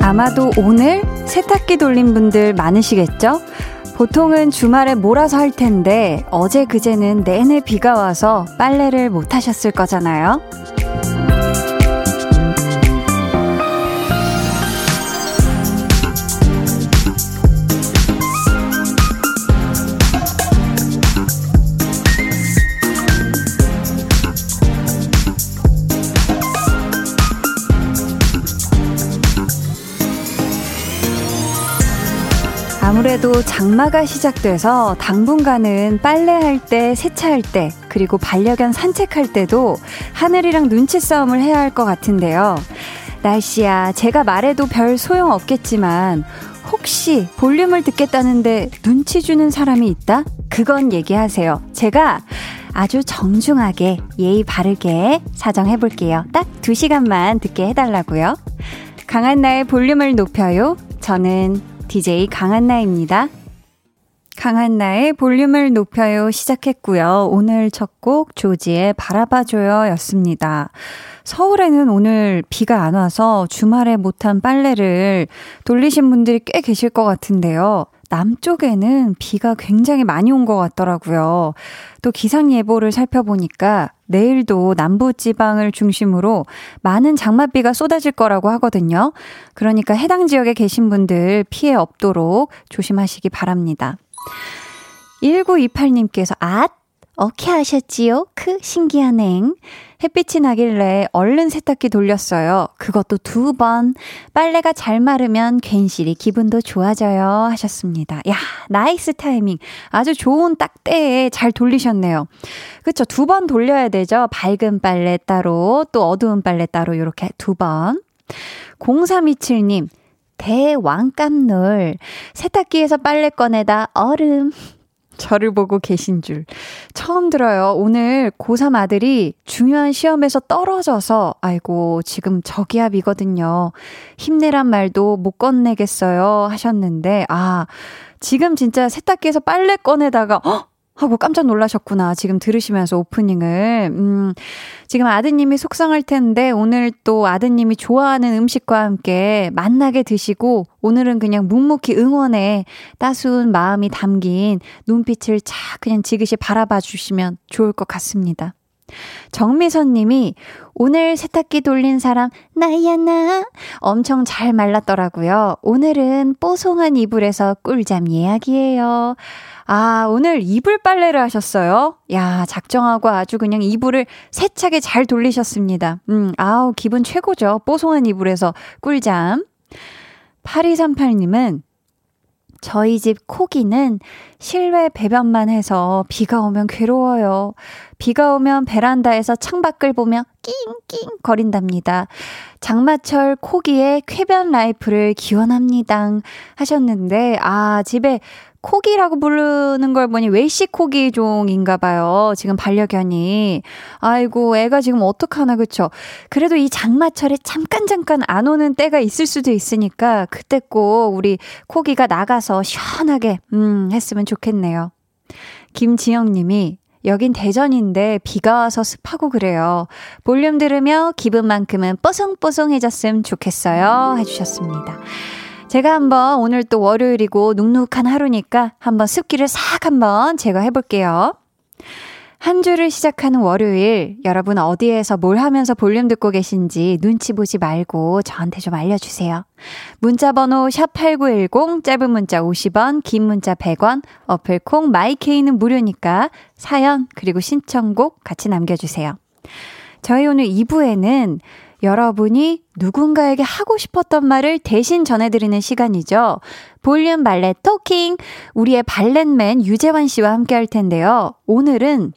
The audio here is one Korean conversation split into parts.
아마도 오늘 세탁기 돌린 분들 많으시겠죠? 보통은 주말에 몰아서 할 텐데 어제 그제는 내내 비가 와서 빨래를 못 하셨을 거잖아요. 아무래도 장마가 시작돼서 당분간은 빨래할 때, 세차할 때, 그리고 반려견 산책할 때도 하늘이랑 눈치 싸움을 해야 할 것 같은데요. 날씨야, 제가 말해도 별 소용 없겠지만, 혹시 볼륨을 듣겠다는데 눈치 주는 사람이 있다? 그건 얘기하세요. 제가 아주 정중하게 예의 바르게 사정해 볼게요. 딱두 시간만 듣게 해달라고요. 강한 나의 볼륨을 높여요. 저는 DJ 강한나입니다. 강한나의 볼륨을 높여요 시작했고요. 오늘 첫 곡 조지의 바라봐줘요 였습니다. 서울에는 오늘 비가 안 와서 주말에 못한 빨래를 돌리신 분들이 꽤 계실 것 같은데요. 남쪽에는 비가 굉장히 많이 온 것 같더라고요. 또 기상 예보를 살펴보니까 내일도 남부 지방을 중심으로 많은 장맛비가 쏟아질 거라고 하거든요. 그러니까 해당 지역에 계신 분들 피해 없도록 조심하시기 바랍니다. 1928님께서 앗! 어케 하셨지요? 크 신기하냉. 햇빛이 나길래 얼른 세탁기 돌렸어요. 그것도 두 번. 빨래가 잘 마르면 괜시리 기분도 좋아져요. 하셨습니다. 야, nice timing. 아주 좋은 딱 때에 잘 돌리셨네요. 그쵸. 두 번 돌려야 되죠. 밝은 빨래 따로, 또 어두운 빨래 따로, 이렇게 두 번. 0327님, 대왕감놀. 세탁기에서 빨래 꺼내다 얼음. 저를 보고 계신 줄. 처음 들어요. 오늘 고3 아들이 중요한 시험에서 떨어져서, 아이고, 지금 저기압이거든요. 힘내란 말도 못 건네겠어요. 하셨는데, 아, 지금 진짜 세탁기에서 빨래 꺼내다가, 헉! 하고 깜짝 놀라셨구나. 지금 들으시면서 오프닝을. 음, 지금 아드님이 속상할 텐데 오늘 또 아드님이 좋아하는 음식과 함께 만나게 드시고 오늘은 그냥 묵묵히 응원에 따스운 마음이 담긴 눈빛을 착 그냥 지그시 바라봐 주시면 좋을 것 같습니다. 정미선 님이 오늘 세탁기 돌린 사람 나야 나 엄청 잘 말랐더라고요. 오늘은 뽀송한 이불에서 꿀잠 예약이에요. 아, 오늘 이불 빨래를 하셨어요? 야, 작정하고 아주 그냥 이불을 세차게 잘 돌리셨습니다. 음, 아우, 기분 최고죠. 뽀송한 이불에서 꿀잠. 8238님은 저희 집 코기는 실외 배변만 해서 비가 오면 괴로워요. 비가 오면 베란다에서 창밖을 보며 낑낑 거린답니다. 장마철 코기의 쾌변 life를 기원합니다. 하셨는데, 아, 집에 코기라고 부르는 걸 보니 웰시 코기 종인가 봐요. 지금 반려견이. 아이고, 애가 지금 어떡하나, 그쵸? 그래도 이 장마철에 잠깐 잠깐 안 오는 때가 있을 수도 있으니까 그때 꼭 우리 코기가 나가서 시원하게, 음, 했으면 좋겠네요. 김지영 님이 여긴 대전인데 비가 와서 습하고 그래요. 볼륨 들으며 기분만큼은 뽀송뽀송해졌으면 좋겠어요. 해주셨습니다. 제가 한번 오늘 또 월요일이고 눅눅한 하루니까 한번 습기를 싹 한번 제거해 볼게요. 한 주를 시작하는 월요일, 여러분 어디에서 뭘 하면서 볼륨 듣고 계신지 눈치 보지 말고 저한테 좀 알려주세요. 문자번호 샵8910, 짧은 문자 50원, 긴 문자 100원, 어플콩, 마이케이는 무료니까 사연, 그리고 신청곡 같이 남겨주세요. 저희 오늘 2부에는 여러분이 누군가에게 하고 싶었던 말을 대신 전해드리는 시간이죠. 볼륨 발레 토킹. 우리의 발렛맨 유재환 씨와 함께 할 텐데요. 오늘은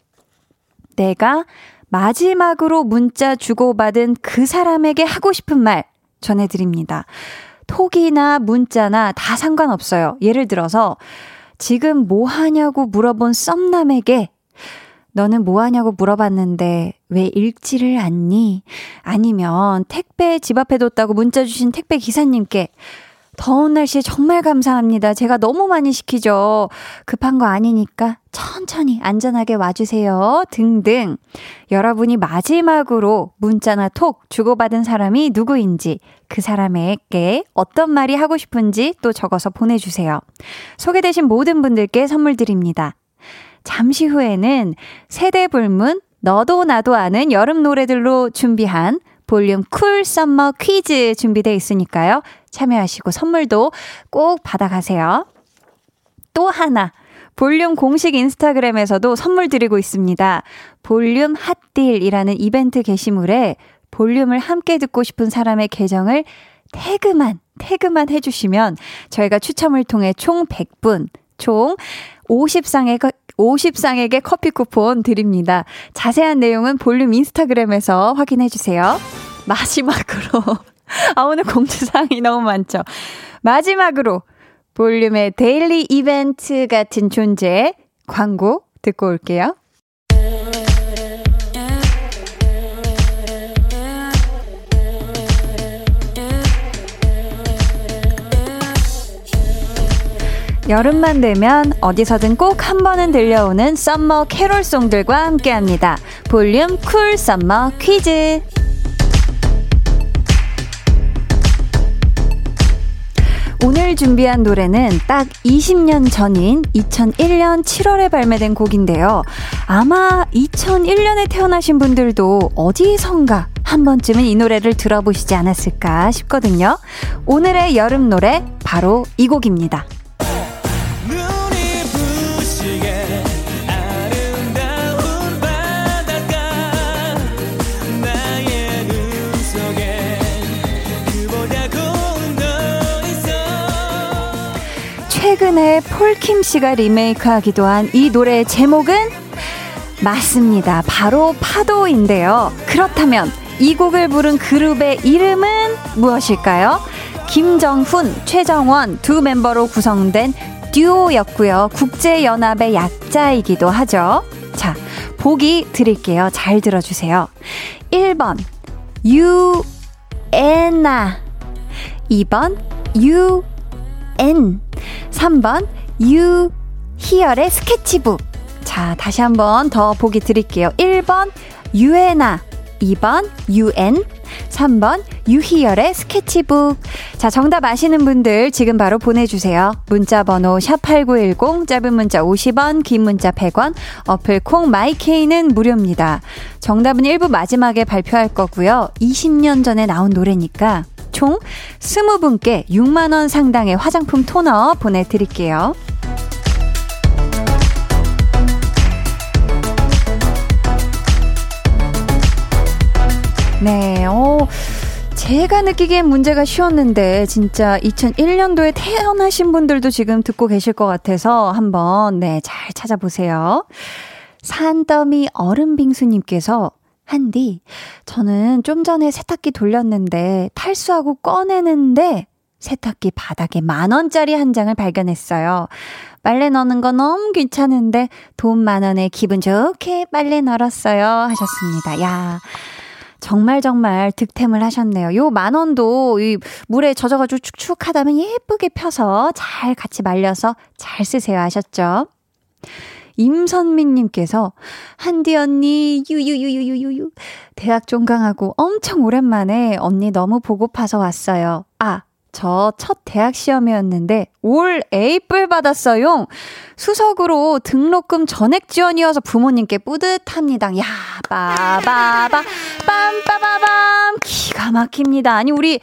내가 마지막으로 문자 주고받은 그 사람에게 하고 싶은 말 전해드립니다. 톡이나 문자나 다 상관없어요. 예를 들어서 지금 뭐 하냐고 물어본 썸남에게 너는 뭐 하냐고 물어봤는데 왜 읽지를 않니? 아니면 택배 집 앞에 뒀다고 문자 주신 택배 기사님께 더운 날씨에 정말 감사합니다. 제가 너무 많이 시키죠. 급한 거 아니니까 천천히 안전하게 와주세요. 등등. 여러분이 마지막으로 문자나 톡 주고받은 사람이 누구인지 그 사람에게 어떤 말이 하고 싶은지 또 적어서 보내주세요. 소개되신 모든 분들께 선물 드립니다. 잠시 후에는 세대 불문 너도 나도 아는 여름 노래들로 준비한 볼륨 cool summer 퀴즈 준비되어 있으니까요. 참여하시고 선물도 꼭 받아가세요. 또 하나. 볼륨 공식 인스타그램에서도 선물 드리고 있습니다. 볼륨 hot deal이라는 이벤트 게시물에 볼륨을 함께 듣고 싶은 사람의 계정을 태그만, 태그만 해주시면 저희가 추첨을 통해 총 100분, 총 50쌍의 50쌍에게 커피 쿠폰 드립니다. 자세한 내용은 볼륨 인스타그램에서 확인해 주세요. 마지막으로. 아, 오늘 공지사항이 너무 많죠. 마지막으로 볼륨의 daily 이벤트 같은 존재 광고 듣고 올게요. 여름만 되면 어디서든 꼭 한 번은 들려오는 summer 캐롤송들과 함께합니다. 볼륨 cool summer 퀴즈. 오늘 준비한 노래는 딱 20년 전인 2001년 7월에 발매된 곡인데요. 아마 2001년에 태어나신 분들도 어디선가 한 번쯤은 이 노래를 들어보시지 않았을까 싶거든요. 오늘의 여름 노래 바로 이 곡입니다. 최근에 폴킴 씨가 리메이크하기도 한 이 노래의 제목은 맞습니다. 바로 파도인데요. 그렇다면 이 곡을 부른 그룹의 이름은 무엇일까요? 김정훈, 최정원 두 멤버로 구성된 듀오였고요. 국제연합의 약자이기도 하죠. 자, 보기 드릴게요. 잘 들어주세요. 1번, 유에나. 2번, 유엔. 3번 유희열의 스케치북. 자, 다시 한번 더 보기 드릴게요. 1번 유에나, 2번 유엔, 3번 유희열의 스케치북. 자, 정답 아시는 분들 지금 바로 보내주세요. 문자 번호 샵8910, 짧은 문자 50원, 긴 문자 100원, 어플 콩 마이케이는 무료입니다. 정답은 1부 마지막에 발표할 거고요. 20년 전에 나온 노래니까 총 20분께 6만원 상당의 화장품 토너 보내드릴게요. 네, 어, 제가 느끼기엔 문제가 쉬웠는데, 진짜 2001년도에 태어나신 분들도 지금 듣고 계실 것 같아서 한번, 네, 잘 찾아보세요. 산더미 얼음빙수님께서 한디, 저는 좀 전에 세탁기 돌렸는데 탈수하고 꺼내는데 세탁기 바닥에 만 원짜리 한 장을 발견했어요. 빨래 넣는 거 너무 귀찮은데 돈 만 원에 기분 좋게 빨래 널었어요. 하셨습니다. 야. 정말 정말 득템을 하셨네요. 요 만 원도 이 물에 젖어가지고 축축하다면 예쁘게 펴서 잘 같이 말려서 잘 쓰세요. 하셨죠? 임선민님께서 한디 언니 유유유유유유 대학 종강하고 엄청 오랜만에 언니 너무 보고파서 왔어요. 아. 저첫 대학 시험이었는데 올 A뿔 받았어요. 수석으로 등록금 전액 지원이어서 부모님께 뿌듯합니다. 야, 빠바바 빰빠바밤 기가 막힙니다. 아니 우리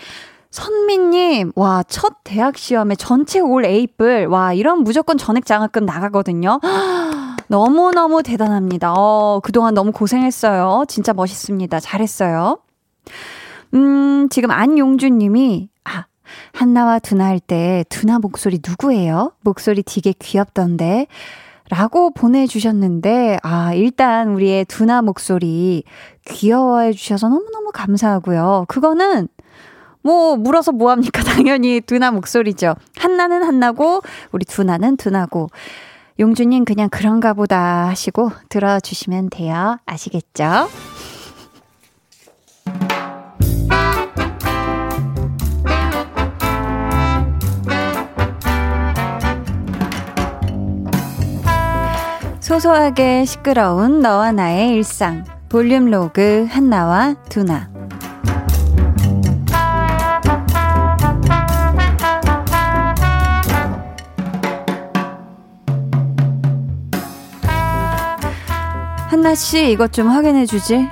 선미님, 와, 첫 대학 시험에 전체 올 A뿔, 와, 이런 무조건 전액 장학금 나가거든요. 너무너무 대단합니다. 어, 그동안 너무 고생했어요. 진짜 멋있습니다. 잘했어요. 음, 지금 안용준 님이, 아, 한나와 두나 할 때 두나 목소리 누구예요? 목소리 되게 귀엽던데. 라고 보내주셨는데, 아, 일단 우리의 두나 목소리 귀여워해 주셔서 너무너무 감사하고요. 그거는 뭐 물어서 뭐 합니까? 당연히 두나 목소리죠. 한나는 한나고 우리 두나는 두나고. 용주님 그냥 그런가 보다 하시고 들어주시면 돼요. 아시겠죠? 소소하게 시끄러운 너와 나의 일상 볼륨 로그 한나와 두나 한나 씨, 이것 좀 확인해 주지.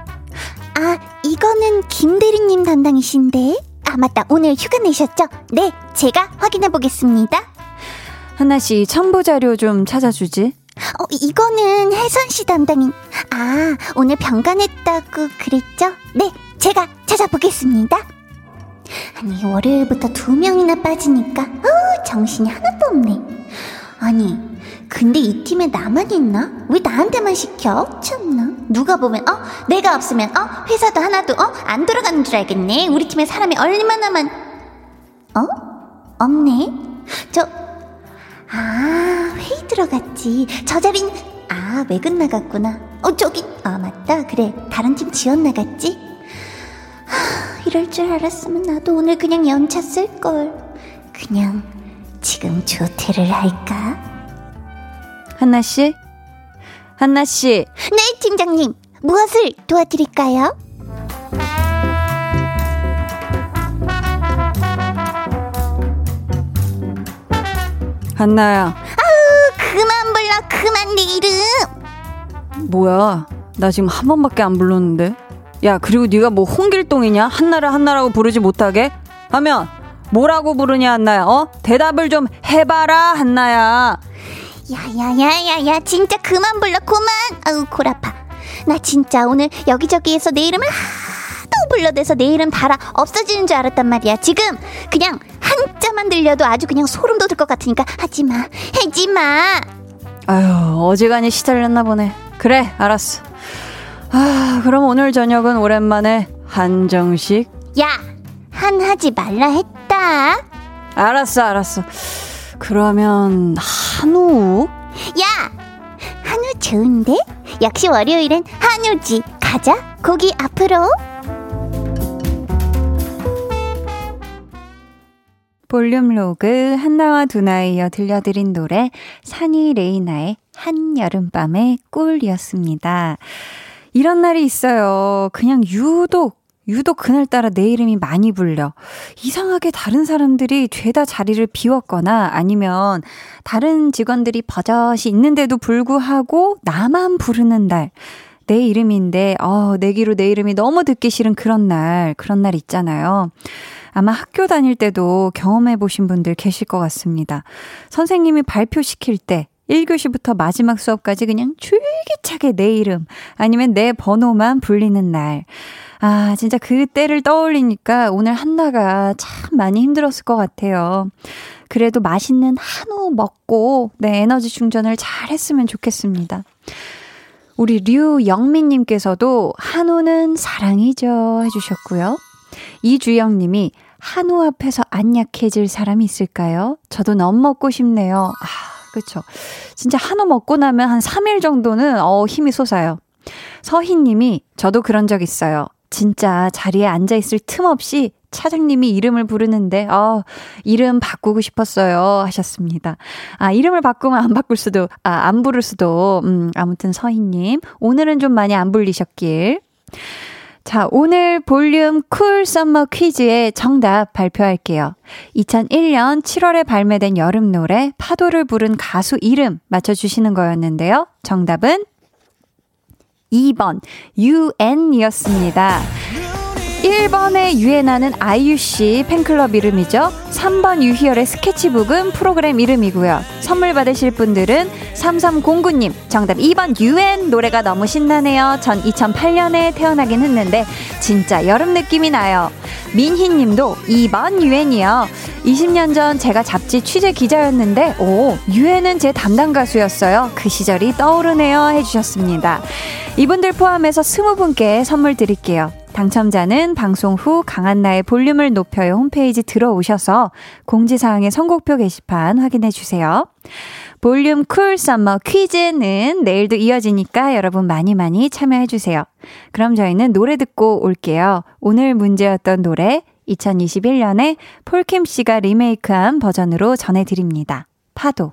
아, 이거는 김 대리님 담당이신데. 아, 맞다. 오늘 휴가 내셨죠? 네, 제가 확인해 보겠습니다. 한나 씨, 첨부 자료 좀 찾아주지. 어, 이거는 혜선 씨 담당인. 아, 오늘 병간했다고 그랬죠? 네, 제가 찾아보겠습니다. 아니, 월요일부터 두 명이나 빠지니까, 어, 정신이 하나도 없네. 아니, 근데 이 팀에 나만 있나? 왜 나한테만 시켜? 참나. 누가 보면, 어, 내가 없으면, 어, 회사도 하나도, 어, 안 돌아가는 줄 알겠네. 우리 팀에 사람이 얼마나만, 어? 없네? 저, 아, 회의 들어갔지. 저 자린, 아, 외근 나갔구나. 어, 저기, 아, 맞다. 그래. 다른 팀 지원 나갔지? 하, 이럴 줄 알았으면 나도 오늘 그냥 연차 쓸걸. 그냥, 지금 조퇴를 할까? 한나 씨? 한나 씨? 네, 팀장님. 무엇을 도와드릴까요? 한나야. 아우, 그만 불러, 그만 내 이름. 뭐야? 나 지금 한 번밖에 안 불렀는데. 야, 그리고 네가 뭐 홍길동이냐? 한나를 한나라고 부르지 못하게? 하면 뭐라고 부르냐, 한나야? 어? 대답을 좀 해봐라, 한나야. 야야야야야, 진짜 그만 불러, 그만. 아우, 골 아파. 나 진짜 오늘 여기저기에서 내 이름을 하도 불러대서 내 이름 달아 없어지는 줄 알았단 말이야. 지금 그냥 한자만 들려도 아주 그냥 소름 돋을 것 같으니까 하지마, 하지마. 아유, 어지간히 시달렸나 보네. 그래, 알았어. 아, 그럼 오늘 저녁은 오랜만에 한정식. 야, 한 하지 말라 했다. 알았어, 알았어. 그러면 한우? 야, 한우 좋은데? 역시 월요일엔 한우지. 가자. 고기 앞으로. 볼륨 로그 한나와 두나에 이어 들려드린 노래 산이 레이나의 한여름밤의 꿀이었습니다. 이런 날이 있어요. 그냥 유독 유독 그날따라 내 이름이 많이 불려. 이상하게 다른 사람들이 죄다 자리를 비웠거나 아니면 다른 직원들이 버젓이 있는데도 불구하고 나만 부르는 날. 내 이름인데, 어, 내기로 내 이름이 너무 듣기 싫은 그런 날, 그런 날 있잖아요. 아마 학교 다닐 때도 경험해 보신 분들 계실 것 같습니다. 선생님이 발표시킬 때, 1교시부터 마지막 수업까지 그냥 줄기차게 내 이름 아니면 내 번호만 불리는 날. 아, 진짜 그 때를 떠올리니까 오늘 한나가 참 많이 힘들었을 것 같아요. 그래도 맛있는 한우 먹고 네, 에너지 충전을 잘 했으면 좋겠습니다. 우리 류영민님께서도 한우는 사랑이죠 해주셨고요. 이주영님이 한우 앞에서 안 약해질 사람이 있을까요? 저도 너무 먹고 싶네요. 아, 그쵸. 진짜 한우 먹고 나면 한 3일 정도는, 어, 힘이 솟아요. 서희님이, 저도 그런 적 있어요. 진짜 자리에 앉아 있을 틈 없이 차장님이 이름을 부르는데, 어, 이름 바꾸고 싶었어요. 하셨습니다. 아, 이름을 바꾸면 안 바꿀 수도, 아, 안 부를 수도, 음, 아무튼 서희님. 오늘은 좀 많이 안 불리셨길. 자, 오늘 볼륨 cool summer 퀴즈의 정답 발표할게요. 2001년 7월에 발매된 여름 노래 파도를 부른 가수 이름 맞춰주시는 거였는데요. 정답은 2번 UN이었습니다. 1번에 유애나는 아이유씨 팬클럽 이름이죠. 3번 유희열의 스케치북은 프로그램 이름이고요. 선물 받으실 분들은 3309님, 정답 2번 유엔 노래가 너무 신나네요. 전 2008년에 태어나긴 했는데, 진짜 여름 느낌이 나요. 민희 님도 2번 유엔이요. 20년 전 제가 잡지 취재 기자였는데, 오, 유엔은 제 담당 가수였어요. 그 시절이 떠오르네요. 해주셨습니다. 이분들 포함해서 20분께 선물 드릴게요. 당첨자는 방송 후 강한나의 볼륨을 높여요 홈페이지 들어오셔서 공지사항의 선곡표 게시판 확인해 주세요. 볼륨 cool summer 퀴즈는 내일도 이어지니까 여러분 많이 많이 참여해 주세요. 그럼 저희는 노래 듣고 올게요. 오늘 문제였던 노래 2021년에 폴킴 씨가 리메이크한 버전으로 전해드립니다. 파도.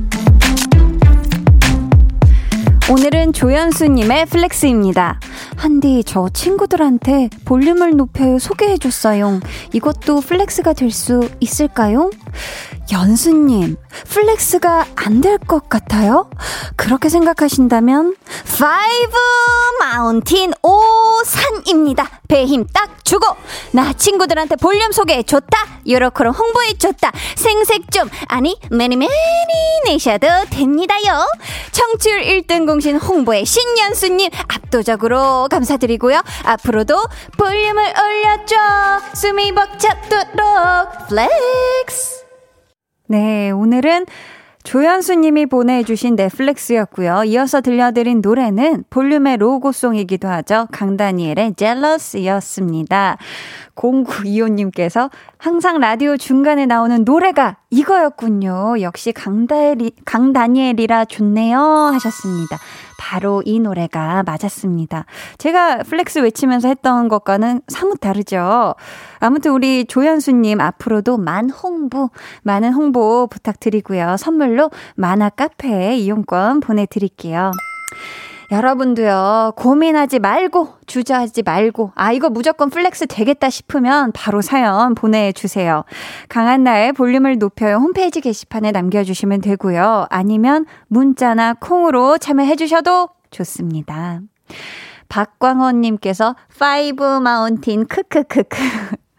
오늘은 조연수님의 flex입니다. 한디, 저 친구들한테 볼륨을 높여 소개해줬어요. 이것도 flex가 될 수 있을까요? 연수님, flex가 안 될 것 같아요? 그렇게 생각하신다면, five mountain 오산입니다. 배 힘 딱 주고, 나 친구들한테 볼륨 소개해줬다. 요렇게로 홍보해줬다. 생색 좀, 아니, many many 내셔도 됩니다요. 청취율 1등 공신 홍보의 신 연수님, 압도적으로 감사드리고요. 앞으로도 볼륨을 올려줘. 숨이 벅차도록 Flex. 네, 오늘은 조연수 님이 보내주신 flex였고요. 이어서 들려드린 노래는 볼륨의 로고송이기도 하죠. 강다니엘의 Jealous였습니다. 0925님께서 항상 라디오 중간에 나오는 노래가 이거였군요. 역시 강다엘이, 강다니엘이라 좋네요. 하셨습니다. 바로 이 노래가 맞았습니다. 제가 flex 외치면서 했던 것과는 사뭇 다르죠. 아무튼 우리 조연수님 앞으로도 만 홍보, 많은 홍보 부탁드리고요. 선물로 만화 카페 이용권 보내드릴게요. 여러분도요, 고민하지 말고, 주저하지 말고, 아, 이거 무조건 flex 되겠다 싶으면 바로 사연 보내주세요. 강한나의 볼륨을 높여요 홈페이지 게시판에 남겨주시면 되고요. 아니면 문자나 콩으로 참여해주셔도 좋습니다. 박광원님께서 five mountain 크크크크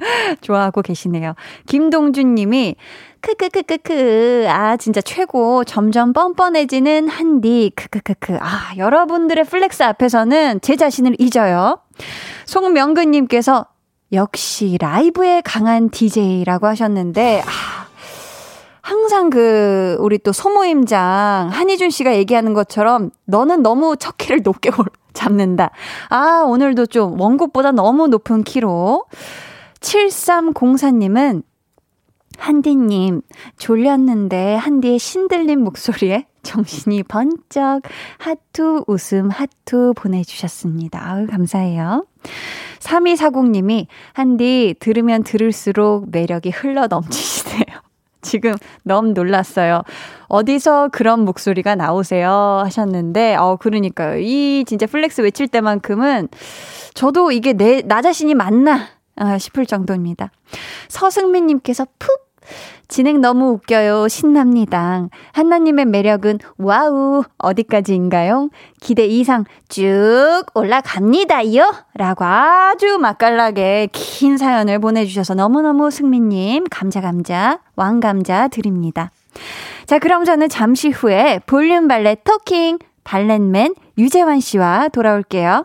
좋아하고 계시네요. 김동준 님이 크크크크크. 아, 진짜 최고. 점점 뻔뻔해지는 한디. 크크크크. 아, 여러분들의 flex 앞에서는 제 자신을 잊어요. 송명근 님께서 역시 라이브에 강한 DJ라고 하셨는데, 아, 항상 그, 우리 또 소모임장 한희준 씨가 얘기하는 것처럼 너는 너무 첫 키를 높게 잡는다. 아, 오늘도 좀 원곡보다 너무 높은 키로. 7304님은 한디님, 졸렸는데 한디의 신들린 목소리에 정신이 번쩍 하투 웃음 하투 보내주셨습니다. 아유, 감사해요. 3240님이 한디 들으면 들을수록 매력이 흘러 넘치시네요. 지금 너무 놀랐어요. 어디서 그런 목소리가 나오세요? 하셨는데, 어, 그러니까요. 이 진짜 flex 외칠 때만큼은 저도 이게 내, 나 자신이 맞나? 아, 싶을 정도입니다. 서승민님께서 푹 진행 너무 웃겨요. 신납니다. 한나님의 매력은 wow 어디까지인가요? 기대 이상 쭉 올라갑니다요. 라고 아주 맛깔나게 긴 사연을 보내주셔서 너무너무 승민님 감자 감자 왕감자 드립니다. 자 그럼 저는 잠시 후에 볼륨 발레 토킹 발렛맨 유재환 씨와 돌아올게요.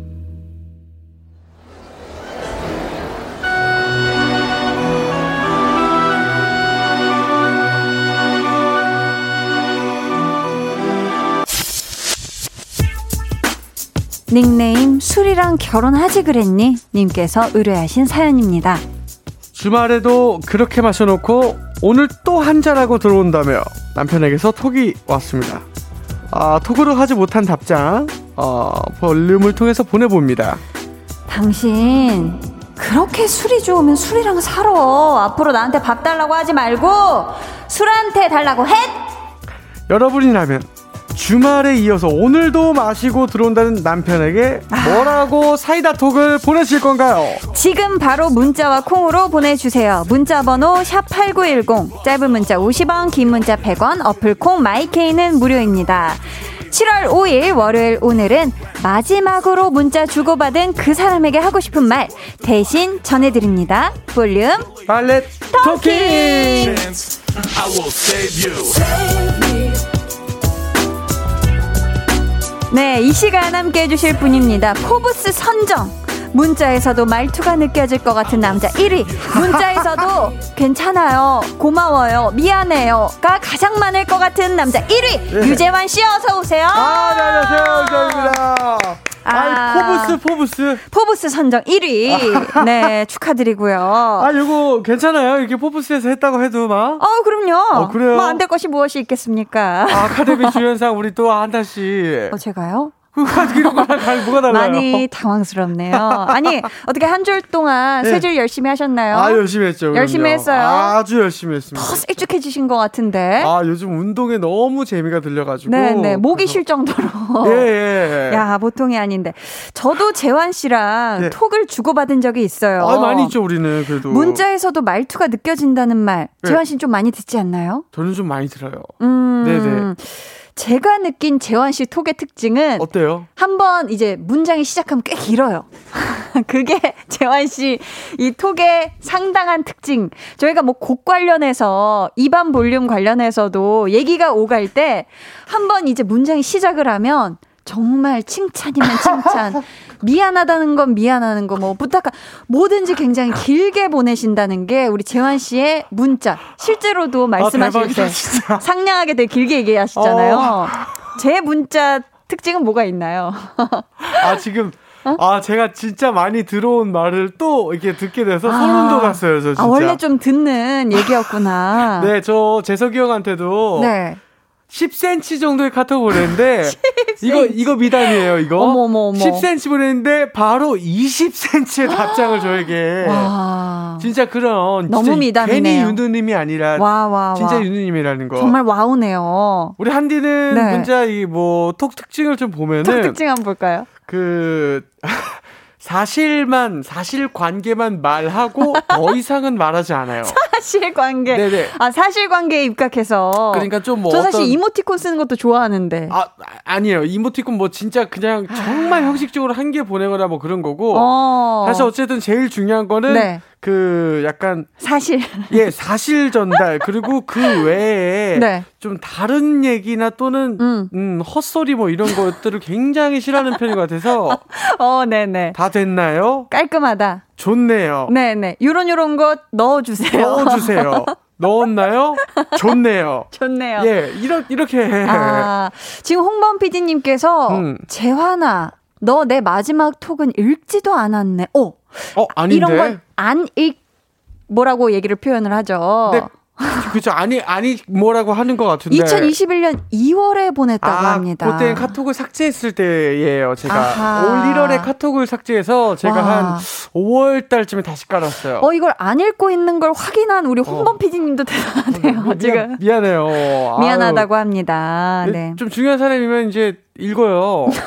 닉네임 술이랑 결혼하지 그랬니? 님께서 의뢰하신 사연입니다. 주말에도 그렇게 마셔놓고 오늘 또 한잔하고 들어온다며 남편에게서 톡이 왔습니다. 아, 톡으로 하지 못한 답장, 어, 볼륨을 통해서 보내봅니다. 당신, 그렇게 술이 좋으면 술이랑 살아. 앞으로 나한테 밥 달라고 하지 말고, 술한테 달라고 해! 여러분이라면 주말에 이어서 오늘도 마시고 들어온다는 남편에게 뭐라고 사이다 톡을 보내실 건가요? 지금 바로 문자와 콩으로 보내주세요. 문자 번호 샵8910 짧은 문자 50원 긴 문자 100원 어플 콩 마이케이는 무료입니다. 7월 5일 월요일 오늘은 마지막으로 문자 주고받은 그 사람에게 하고 싶은 말 대신 전해드립니다. 볼륨 발렛 토킹. 네, 이 시간 함께 해주실 분입니다. 포브스 선정. 문자에서도 말투가 느껴질 것 같은 남자 1위. 문자에서도 괜찮아요. 고마워요. 미안해요가 가장 많을 것 같은 남자 1위. 네. 유재환 씨 어서 오세요. 아, 네, 안녕하세요. 아. 아, 포브스, 포브스. 포브스 선정 1위. 네, 축하드리고요. 아, 이거 괜찮아요? 이렇게 포브스에서 했다고 해도 막. 어, 그럼요. 어, 그래요? 뭐 안 될 것이 무엇이 있겠습니까? 아, 아카데미 주연상 우리 또 한다 씨. 어, 제가요? 뭐가 달라요? 많이 당황스럽네요. 아니, 어떻게 한 줄 동안 네. 쇠질 열심히 하셨나요? 아, 열심히 했죠. 그럼요. 열심히 했어요? 아주 열심히 했습니다. 더 일쭉해지신 것 같은데. 아, 요즘 운동에 너무 재미가 들려가지고. 네, 네. 목이 그래서- 쉴 정도로. 예, 예. 야, 보통이 아닌데. 저도 재환 씨랑 네. 톡을 주고받은 적이 있어요. 아, 많이 있죠, 우리는 그래도. 문자에서도 말투가 느껴진다는 말. 네. 재환 씨는 좀 많이 듣지 않나요? 저는 좀 많이 들어요. 음. 네네. 제가 느낀 재환 씨 톡의 특징은 어때요? 한번 이제 문장이 시작하면 꽤 길어요. 그게 재환 씨 이 톡의 상당한 특징. 저희가 뭐 곡 관련해서 이반 볼륨 관련해서도 얘기가 오갈 때 한번 이제 문장이 시작을 하면 정말 칭찬이면 칭찬. 미안하다는 건 미안하는 거 뭐 부탁 뭐든지 굉장히 길게 보내신다는 게 우리 재환 씨의 문자. 실제로도 말씀하실 아, 때 진짜. 상냥하게 되게 길게 얘기하시잖아요. 어. 제 문자 특징은 뭐가 있나요? 아, 지금. 어? 아, 제가 진짜 많이 들어온 말을 또 이렇게 듣게 돼서 소름 돋았어요, 저 진짜. 아, 원래 좀 듣는 얘기였구나. 네, 저 재석이 형한테도 네. 10cm 정도의 카톡 보냈는데 이거 이거 미담이에요, 이거. 어머, 어머, 어머. 10cm 보냈는데 바로 20cm의 답장을 저에게. 와. 진짜 그런 너무 진짜 미담이네요. 괜히 윤두님이 아니라 와, 와, 진짜 와. 윤두님이라는 거. 정말 와우네요. 우리 한디는 네. 문자 이 뭐 톡 특징을 좀 보면은 톡 특징 한번 볼까요? 그 사실만 사실 관계만 말하고 더 이상은 말하지 않아요. 사실 관계. 네네. 아, 사실 관계에 입각해서. 그러니까 좀뭐 저 사실 어떤 이모티콘 쓰는 것도 좋아하는데. 아 아니에요 이모티콘 뭐 진짜 그냥 정말 형식적으로 한 개 보내거나 뭐 그런 거고 어. 사실 어쨌든 제일 중요한 거는 네. 그 약간 사실. 예 사실 전달 그리고 그 외에 네. 좀 다른 얘기나 또는 음. 음. 헛소리 뭐 이런 것들을 굉장히 싫어하는 편인 것 같아서 어, 네네. 다 됐나요? 깔끔하다. 좋네요. 네네. 요런 요런 것 넣어주세요. 넣어주세요. 넣었나요? 좋네요. 좋네요. 예, 이렇게 이렇게 아, 지금 홍범 PD님께서 음. 재환아, 너 내 마지막 톡은 읽지도 않았네. 어, 어 아닌데. 이런 건 안 읽, 뭐라고 얘기를 표현을 하죠. 네, 그죠 아니 아니 뭐라고 하는 것 같은데. 2021년 2월에 보냈다고 아, 합니다. 그때 카톡을 삭제했을 때예요. 제가 아하. 올 1월에 카톡을 삭제해서 제가 와. 한 5월 달쯤에 다시 깔았어요. 어, 이걸 안 읽고 있는 걸 확인한 우리 홍범 PD님도 대단하네요. 미- 지금. 미안, 해요 미안하다고 합니다. 네. 좀 중요한 사람이면 이제 읽어요.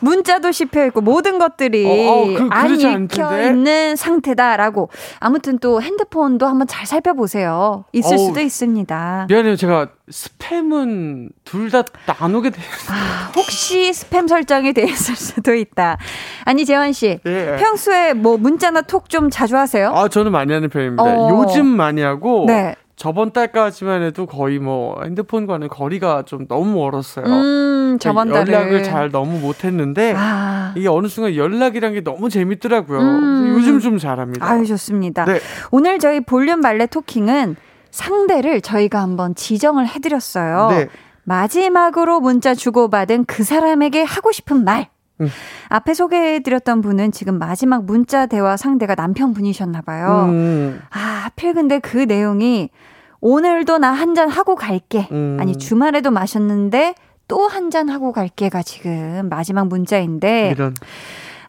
문자도 씹혀 있고 모든 것들이 어, 어, 그- 안 읽혀? 있는 상태다라고. 아무튼 또 핸드폰도 한번 잘 살펴보세요. 있을 어우, 수도 있습니다. 미안해요. 제가 스팸은 둘 다 나누게 돼요. 아, 혹시 스팸 설정이 돼 있을 수도 있다. 아니 재환 씨, 예. 평소에 뭐 문자나 톡 좀 자주 하세요? 아, 저는 많이 하는 편입니다. 어. 요즘 많이 하고 네. 저번 달까지만 해도 거의 뭐 핸드폰과는 거리가 좀 너무 멀었어요. 음, 저번 달에 연락을 잘 너무 못했는데 아, 이게 어느 순간 연락이란 게 너무 재밌더라고요. 음. 요즘 좀 잘합니다. 아유 좋습니다. 네. 오늘 저희 볼륨 발레 토킹은 상대를 저희가 한번 지정을 해드렸어요. 네. 마지막으로 문자 주고받은 그 사람에게 하고 싶은 말. 음. 앞에 소개해드렸던 분은 지금 마지막 문자 대화 상대가 남편분이셨나 봐요. 음, 아, 하필 근데 그 내용이 오늘도 나 한 잔 하고 갈게. 음. 아니, 주말에도 마셨는데 또 한 잔 하고 갈게가 지금 마지막 문자인데 이런.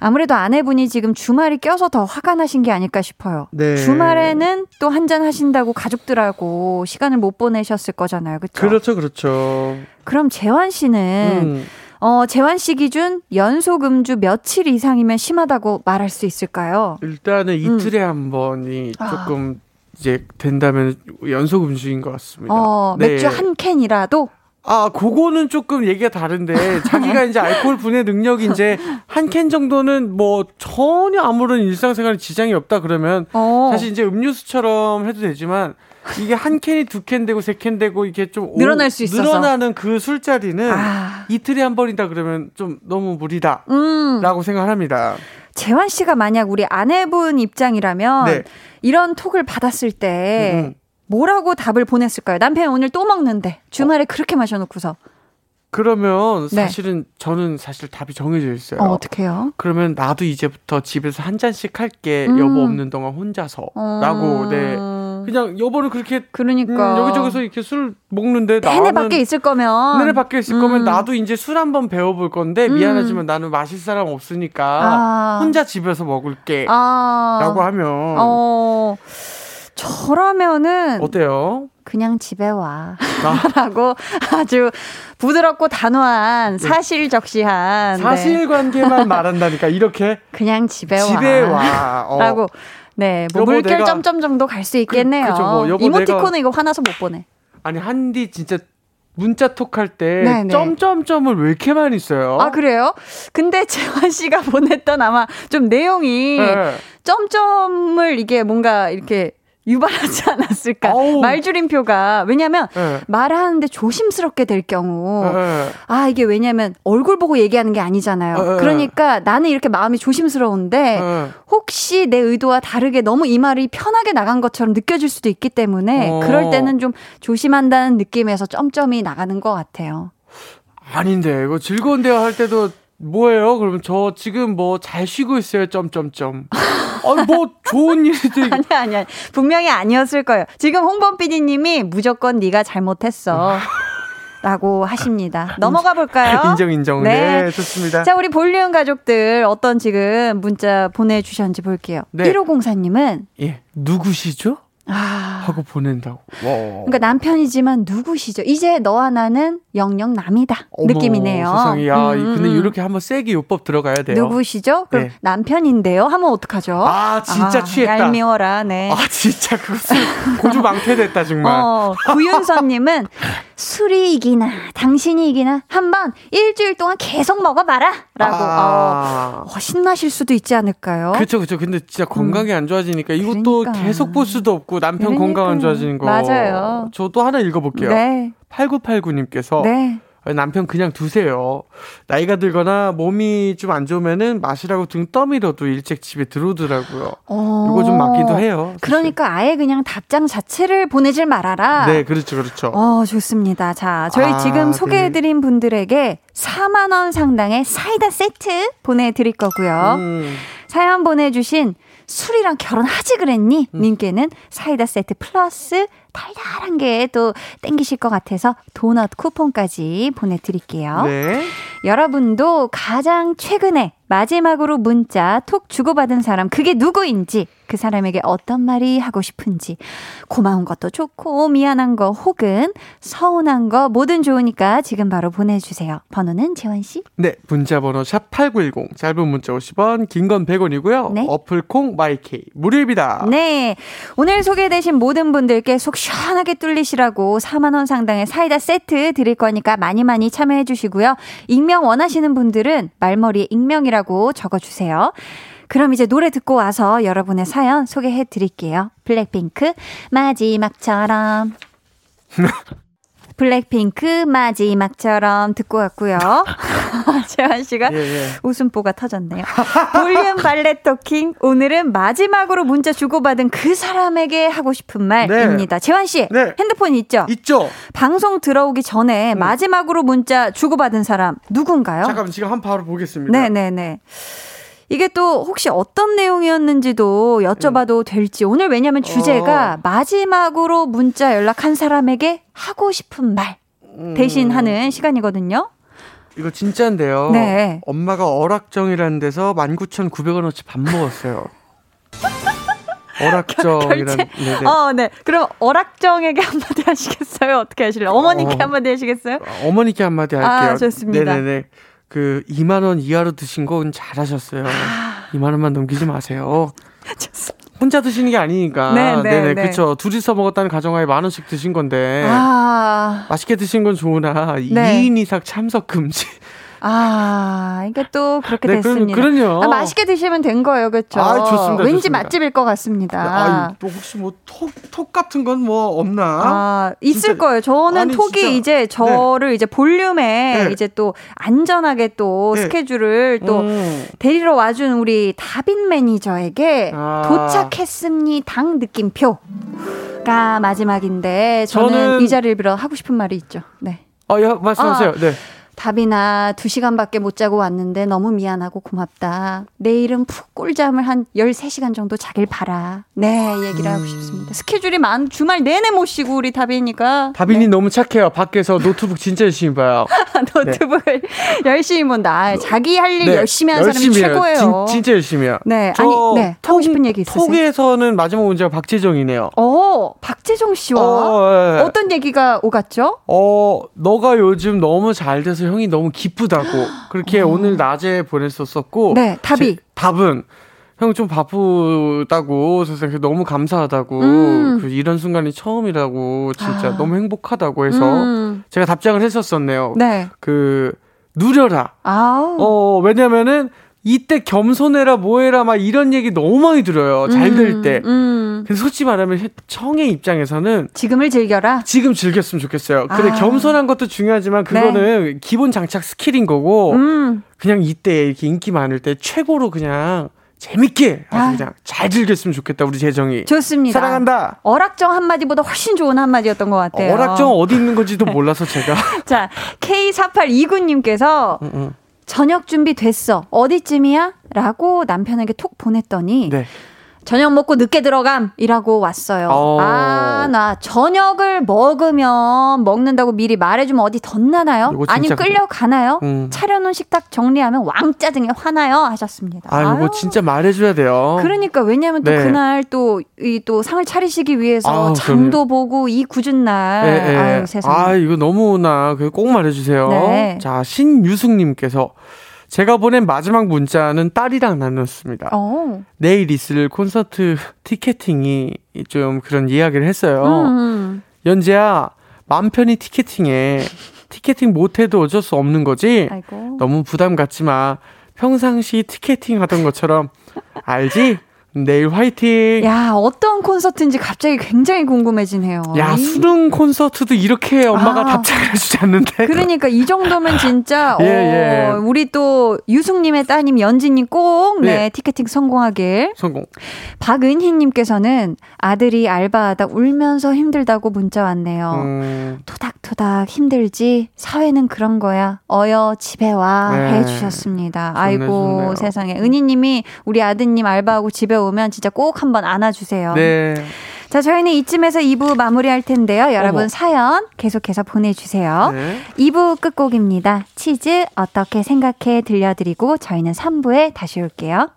아무래도 아내분이 지금 주말이 껴서 더 화가 나신 게 아닐까 싶어요. 네. 주말에는 또 한잔 하신다고 가족들하고 시간을 못 보내셨을 거잖아요. 그렇죠? 그렇죠, 그렇죠. 그럼 재환 씨는 음. 어, 재환 씨 기준 연속 음주 며칠 이상이면 심하다고 말할 수 있을까요? 일단은 이틀에 한 번이 음. 아. 조금 이제 된다면 연속 음식인 것 같습니다. 어, 네. 맥주 한 캔이라도 아, 그거는 조금 얘기가 다른데 자기가 이제 알코올 분해 능력이 이제 한 캔 정도는 뭐 전혀 아무런 일상생활에 지장이 없다 그러면 어. 사실 이제 음료수처럼 해도 되지만 이게 한 캔이 두 캔 되고 세 캔 되고 이게 좀 늘어날 수 있어서. 늘어나는 그 술자리는 아. 이틀에 한 번이다 그러면 좀 너무 무리다라고 음. 생각합니다. 재환 씨가 만약 우리 아내분 입장이라면 네. 이런 톡을 받았을 때 음, 음. 뭐라고 답을 보냈을까요? 남편이 오늘 또 먹는데 주말에 그렇게 마셔놓고서 그러면 네. 사실은 저는 사실 답이 정해져 있어요. 어, 어떡해요? 그러면 나도 이제부터 집에서 한 잔씩 할게 음. 여보 없는 동안 혼자서라고 어, 네 그냥 여보는 그렇게 음, 그러니까 여기저기서 이렇게 술 먹는데 내내 밖에 있을 거면 내내 밖에 있을 음. 거면 나도 이제 술 한번 배워볼 건데 음. 미안하지만 나는 마실 사람 없으니까 아. 혼자 집에서 먹을게 아, 라고 하면 어, 저라면은 어때요? 그냥 집에 와. 아. 라고 아주 부드럽고 단호한 사실적시한 네. 사실관계만 말한다니까 이렇게 그냥 집에 와. 집에 와 어. 라고 네, 뭐 물결 내가- 점점 정도 갈 수 있겠네요. 그- 그죠, 뭐, 이모티콘은 내가- 이거 화나서 못 보내. 아니 한디 진짜 문자 톡할 때 네, 네. 점점점을 왜 이렇게 많이 써요? 아 그래요? 근데 재환 씨가 보냈던 아마 좀 내용이 네. 점점을 이게 뭔가 이렇게 유발하지 않았을까? 아우. 말줄임표가 왜냐면 네. 말하는데 조심스럽게 될 경우 네. 아 이게 왜냐면 얼굴 보고 얘기하는 게 아니잖아요. 어, 어, 어. 그러니까 나는 이렇게 마음이 조심스러운데 네. 혹시 내 의도와 다르게 너무 이 말이 편하게 나간 것처럼 느껴질 수도 있기 때문에 어. 그럴 때는 좀 조심한다는 느낌에서 점점이 나가는 것 같아요. 아닌데 이거 즐거운 대화 할 때도 뭐예요? 그러면 저 지금 뭐 잘 쉬고 있어요. 점점점. 아니 뭐 좋은 일들이 아니 아니 아니 분명히 아니었을 거예요. 지금 홍범 PD님이 무조건 네가 잘못했어. 라고 하십니다. 넘어가 볼까요? 인정 인정. 네. 네, 좋습니다. 자, 우리 볼륨 가족들 어떤 지금 문자 보내주셨는지 볼게요. 네. 1504님은, 예. 누구시죠? 아, 하고 보낸다고. 와. 그러니까 남편이지만 누구시죠? 이제 너와 나는 영영 남이다. 어머, 느낌이네요. 세상에. 야, 음, 음, 근데 음. 이렇게 한번 세게 요법 들어가야 돼요. 누구시죠? 그럼 네. 남편인데요? 하면 어떡하죠? 아, 진짜 취했다. 얄미워라, 네. 아, 진짜 그것은 고주 망태됐다 정말. 어, 구윤선님은 술이 이기나 당신이 이기나 한번 일주일 동안 계속 먹어봐라 라고 아. 어, 어, 신나실 수도 있지 않을까요? 그렇죠, 그렇죠. 근데 진짜 건강이 안 좋아지니까 이것도 그러니까. 계속 볼 수도 없고 남편 그러니까요. 건강 안 좋아지는 거. 맞아요. 저도 하나 읽어볼게요. 네, 8989님께서 네. 남편 그냥 두세요. 나이가 들거나 몸이 좀 안 좋으면은 마시라고 등 떠밀어도 일찍 집에 들어오더라고요. 어. 이거 좀 맞기도 해요. 사실. 그러니까 아예 그냥 답장 자체를 보내질 말아라. 네, 그렇죠, 그렇죠. 어, 좋습니다. 자, 저희 아, 지금 네. 소개해드린 분들에게 4만원 상당의 사이다 세트 보내드릴 거고요. 음, 사연 보내주신 술이랑 결혼하지 그랬니? 음. 님께는 사이다 세트 플러스 달달한 게 또 땡기실 것 같아서 도넛 쿠폰까지 보내드릴게요. 네. 여러분도 가장 최근에 마지막으로 문자 톡 주고받은 사람 그게 누구인지 그 사람에게 어떤 말이 하고 싶은지 고마운 것도 좋고 미안한 거 혹은 서운한 거 뭐든 좋으니까 지금 바로 보내주세요. 번호는 재원 씨. 네, 문자 번호 샵 8910 짧은 문자 50원, 긴 건 100원이고요. 네. 어플 콩 마이케이 무료입니다. 네. 오늘 소개되신 모든 분들께 속 시원하게 뚫리시라고 4만원 상당의 사이다 세트 드릴 거니까 많이 많이 참여해 주시고요. 익명 원하시는 분들은 말머리에 익명이라고 적어주세요. 그럼 이제 노래 듣고 와서 여러분의 사연 소개해 드릴게요. 블랙핑크 마지막처럼. 블랙핑크 마지막처럼 듣고 왔고요. 재환 씨가 예, 예. 웃음보가 터졌네요. 볼륨 발레 토킹. 오늘은 마지막으로 문자 주고받은 그 사람에게 하고 싶은 말입니다. 재환 씨, 네. 핸드폰 있죠? 있죠? 방송 들어오기 전에 마지막으로 문자 주고받은 사람 누군가요? 잠깐만 지금 한번 바로 보겠습니다. 네네네. 이게 또 혹시 어떤 내용이었는지도 여쭤봐도 될지 오늘 왜냐면 주제가 어. 마지막으로 문자 연락한 사람에게 하고 싶은 말 음, 대신 하는 시간이거든요. 이거 진짜인데요. 네. 엄마가 어락정이라는 데서 19,900원어치 밥 먹었어요. 어락정이라는 결제? 네네. 어, 네. 그럼 어락정에게 한마디 하시겠어요? 어떻게 하실래요? 어머니께 어. 한마디 하시겠어요? 어머니께 한마디 할게요. 아, 좋습니다. 네네네. 그 2만 원 이하로 드신 건 잘하셨어요. 아. 2만 원만 넘기지 마세요. 혼자 드시는 게 아니니까. 네, 네, 네네, 네. 그쵸. 둘이서 먹었다는 가정하에 만 원씩 드신 건데. 아, 맛있게 드신 건 좋으나, 네. 2인 이상 참석 금지. 아, 이게 또 그렇게 네, 그럼- 됐습니다. 그럼요. 아, 맛있게 드시면 된 거예요, 그렇죠? 아, 좋습니다, 왠지 좋습니다. 맛집일 것 같습니다. 아유, 또 혹시 뭐, 톡, 톡 같은 건 뭐 없나? 아, 있을 진짜- 거예요. 저는 아니, 톡이 진짜. 이제 저를 이제 볼륨에 네. 이제 또 안전하게 또 네. 스케줄을 또 음. 데리러 와준 우리 다빈 매니저에게 아. 도착했습니다. 당 느낌표 가 마지막인데 저는, 저는- 이 자리를 빌어 하고 싶은 말이 있죠. 네. 아, 야, 말씀하세요. 아. 네. 다빈아, 두 시간밖에 못 자고 왔는데 너무 미안하고 고맙다. 내일은 푹 꿀잠을 한 13시간 정도 자길 바라. 네, 얘기를 하고 싶습니다. 스케줄이 많, 주말 내내 못 쉬고 우리 다빈이가. 다빈이 너무 착해요. 밖에서 노트북 진짜 열심히 봐요. 노트북을 열심히 본다. 아, 자기 할일 네, 열심히 하는 사람이 열심히 해요. 최고예요. 진, 진짜 열심히 해요. 네, 저 아니, 네. 하고 싶은 얘기 있으세요? 톡에서는 마지막 문제가 박재정이네요. 어, 박재정 씨와 어, 예. 어떤 얘기가 오갔죠? 어, 너가 요즘 너무 잘 돼서 형이 너무 기쁘다고. 그렇게 오늘 낮에 보냈었었고. 어. 네, 답이. 제- 답은 형 좀 바쁘다고 세상에 너무 감사하다고 음. 그 이런 순간이 처음이라고 진짜 아. 너무 행복하다고 해서 음, 제가 답장을 했었었네요. 네. 그 누려라. 아우. 어 왜냐면은 이때 겸손해라 뭐해라 막 이런 얘기 너무 많이 들어요. 잘될 음, 때. 음. 근데 솔직히 말하면 청의 입장에서는 지금을 즐겨라. 지금 즐겼으면 좋겠어요. 그래 아. 겸손한 것도 중요하지만 그거는 기본 장착 스킬인 거고 음. 그냥 이때 이렇게 인기 많을 때 최고로 그냥 재밌게 아주 아. 그냥 잘 즐겼으면 좋겠다 우리 재정이. 좋습니다. 사랑한다. 어락정 한마디보다 훨씬 좋은 한마디였던 것 같아요. 어락정 어디 있는 건지도 몰라서 제가. 자, K4829님께서 응, 응. 저녁 준비 됐어. 어디쯤이야? 라고 남편에게 톡 보냈더니 네. 저녁 먹고 늦게 들어감이라고 왔어요. 어. 아, 나 저녁을 먹으면 먹는다고 미리 말해주면 어디 덧나나요? 아니면. 끌려가나요? 음. 차려놓은 식탁 정리하면 왕짜증에 화나요? 하셨습니다. 아 이거 아유. 진짜 말해줘야 돼요. 그러니까 왜냐면 또 네. 그날 또 이 또 상을 차리시기 위해서 아우, 장도 보고 이 굳은 날 예, 예. 아유 세상에 아 이거 너무나 그꼭 말해주세요. 네. 자 신유숙님께서 제가 보낸 마지막 문자는 딸이랑 나눴습니다. 어. 내일 있을 콘서트 티켓팅이 좀 그런 이야기를 했어요. 음. 연재야, 맘 편히 티켓팅해. 티켓팅 못해도 어쩔 수 없는 거지? 아이고. 너무 부담 갖지 마. 평상시 티켓팅 하던 것처럼. 알지? 내일 화이팅! 야, 어떤 콘서트인지 갑자기 굉장히 궁금해지네요. 야, 이- 수능 콘서트도 이렇게 엄마가 아. 답장을 해주지 않는데. 그러니까 이 정도면 진짜 예, 예. 어, 우리 또 유숙님의 따님 연진님 꼭 네, 예. 티켓팅 성공하길. 성공. 박은희님께서는 아들이 알바하다 울면서 힘들다고 문자 왔네요. 음, 토닥토닥 힘들지 사회는 그런 거야 어여 집에 와 네. 해주셨습니다 좋네, 아이고 좋네요. 세상에 은희님이 우리 아드님 알바하고 집에 오면 진짜 꼭 한번 안아주세요 네. 자 저희는 이쯤에서 2부 마무리할 텐데요 여러분 어머. 사연 계속해서 보내주세요 네. 2부 끝곡입니다 치즈 어떻게 생각해 들려드리고 저희는 3부에 다시 올게요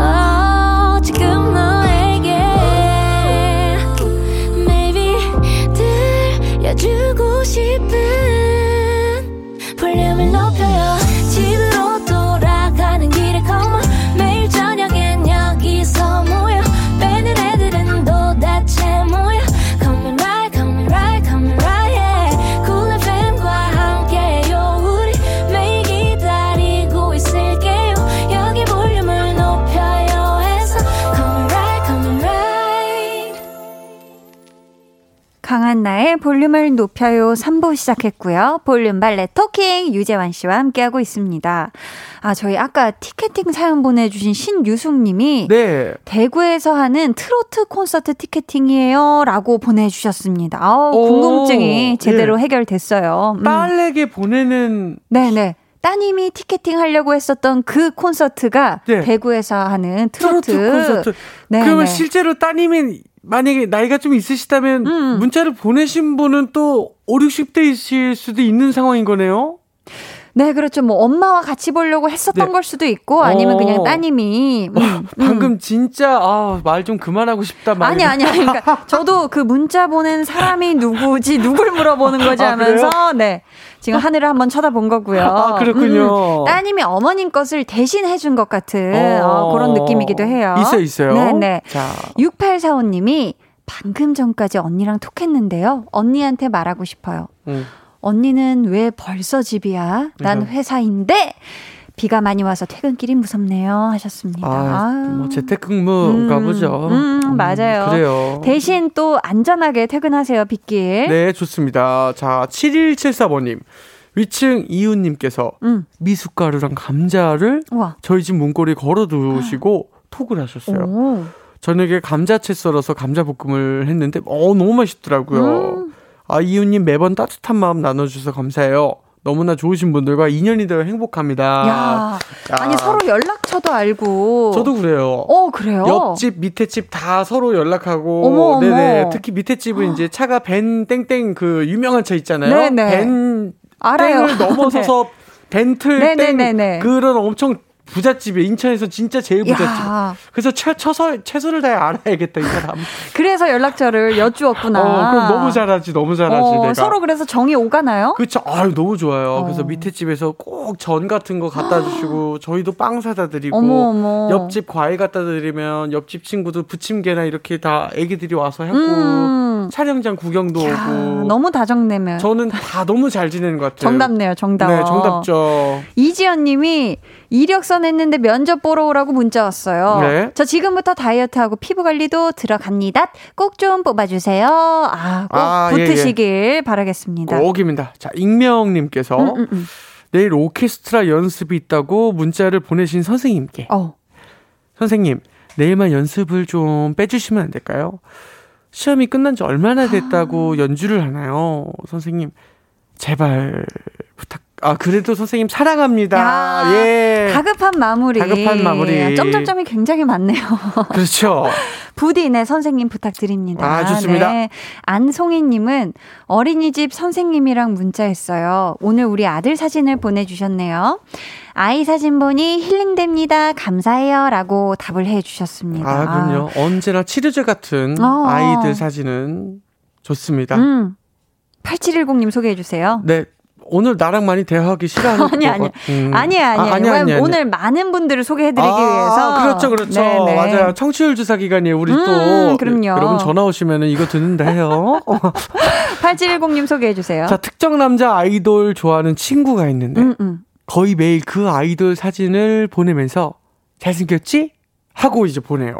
어, 지금 너에게 Maybe 들려주고 싶은 강한 나의 볼륨을 높여요 3부 시작했고요. 볼륨 발레 토킹 유재환 씨와 함께하고 있습니다. 아, 저희 아까 티켓팅 사연 보내주신 신유숙 님이 네. 대구에서 하는 트로트 콘서트 티켓팅이에요. 라고 보내주셨습니다. 아우, 오, 궁금증이 제대로 예. 해결됐어요. 음. 딸에게 보내는 네네. 따님이 티켓팅 하려고 했었던 그 콘서트가 네. 대구에서 하는 트로트, 트로트 콘서트. 네, 그러면 네. 실제로 따님이 만약에 나이가 좀 있으시다면 음. 문자를 보내신 분은 또 5, 60대이실 수도 있는 상황인 거네요. 네, 그렇죠. 뭐 엄마와 같이 보려고 했었던 네. 걸 수도 있고 아니면 어. 그냥 따님이 음, 방금 진짜 아, 말 좀 그만하고 싶다 말. 아니 아니 아니 그러니까 저도 그 문자 보낸 사람이 누구지 누굴 물어보는 거지 아, 하면서 네 지금 하늘을 한번 쳐다본 거고요. 아, 그렇군요. 음, 따님이 어머님 것을 대신 해준 것 같은 어. 어, 그런 느낌이기도 해요. 있어요, 있어요. 네네. 자, 6845님이 방금 전까지 언니랑 톡했는데요. 언니한테 말하고 싶어요. 음. 언니는 왜 벌써 집이야? 난 음. 회사인데 비가 많이 와서 퇴근길이 무섭네요. 하셨습니다. 아. 뭐 재택근무가 음, 보죠. 음, 맞아요. 그래요. 대신 또 안전하게 퇴근하세요, 빗길. 네, 좋습니다. 자, 7174번님. 위층 이웃님께서 음. 미숫가루랑 감자를 우와. 저희 집 문고리에 걸어두시고 톡을 하셨어요. 오. 저녁에 감자채 썰어서 감자볶음을 했는데 어 너무 맛있더라고요. 음. 아 이웃님 매번 따뜻한 마음 나눠주셔서 감사해요. 너무나 좋으신 분들과 인연이 되어 행복합니다. 야. 아니 서로 연락처도 알고. 저도 그래요. 어 그래요. 옆집 밑에 집 다 서로 연락하고 어머, 어머. 네네 특히 밑에 집은 이제 차가 벤 땡땡 그 유명한 차 있잖아요. 네네. 벤 알아요. 땡을 넘어서서 벤틀 네네네네. 땡 그런 엄청 부잣집이에요. 인천에서 진짜 제일 부잣집. 야. 그래서 최, 처서, 최선을 다해 알아야겠다, 이 사람. 그래서 연락처를 여쭈었구나. 어, 그럼 너무 잘하지, 너무 잘하지, 어, 내가. 서로 그래서 정이 오가나요? 그쵸. 아유, 너무 좋아요. 어. 그래서 밑에 집에서 꼭 전 같은 거 갖다 주시고, 저희도 빵 사다 드리고, 어머 어머. 옆집 과일 갖다 드리면, 옆집 친구도 부침개나 이렇게 다 애기들이 와서 하고, 음. 촬영장 구경도 야, 오고. 너무 다정내면. 저는 다 너무 잘 지내는 것 같아요. 정답네요, 정답. 네, 정답죠. 이지연 님이 이력서 냈는데 면접 보러 오라고 문자 왔어요. 네. 저 지금부터 다이어트하고 피부 관리도 들어갑니다. 꼭 좀 뽑아주세요. 아, 꼭 아, 예, 붙으시길 바라겠습니다. 꼭입니다. 자, 익명님께서 음, 음, 음. 내일 오케스트라 연습이 있다고 문자를 보내신 선생님께. 어. 선생님, 내일만 연습을 좀 빼주시면 안 될까요? 시험이 끝난 지 얼마나 됐다고 아. 연주를 하나요? 선생님, 제발 부탁. 아, 그래도 선생님 사랑합니다. 야, 예. 다급한 마무리. 다급한 마무리. 점점점이 굉장히 많네요. 그렇죠. 부디 네 선생님 부탁드립니다. 아, 좋습니다. 네. 안송희님은 어린이집 선생님이랑 문자했어요. 오늘 우리 아들 사진을 보내주셨네요. 아이 사진 보니 힐링됩니다. 감사해요라고 답을 해주셨습니다. 아, 그럼요. 언제나 치료제 같은 어. 아이들 사진은 좋습니다. 음. 8710님 소개해 주세요. 네. 오늘 나랑 많이 대화하기 싫어하는 아니, 것 아니. 같- 음. 아니에요, 아니에요. 아, 아니, 아니, 아니. 오늘 많은 분들을 소개해드리기 아, 위해서. 그렇죠, 그렇죠. 네 네. 맞아요. 청취율 조사 기간이에요. 우리 음, 또 그럼요. 여러분 전화 오시면은 이거 듣는다 해요. 8710님 소개해 주세요. 자, 특정 남자 아이돌 좋아하는 친구가 있는데 음, 음. 거의 매일 그 아이돌 사진을 보내면서 잘생겼지? 하고 이제 보내요.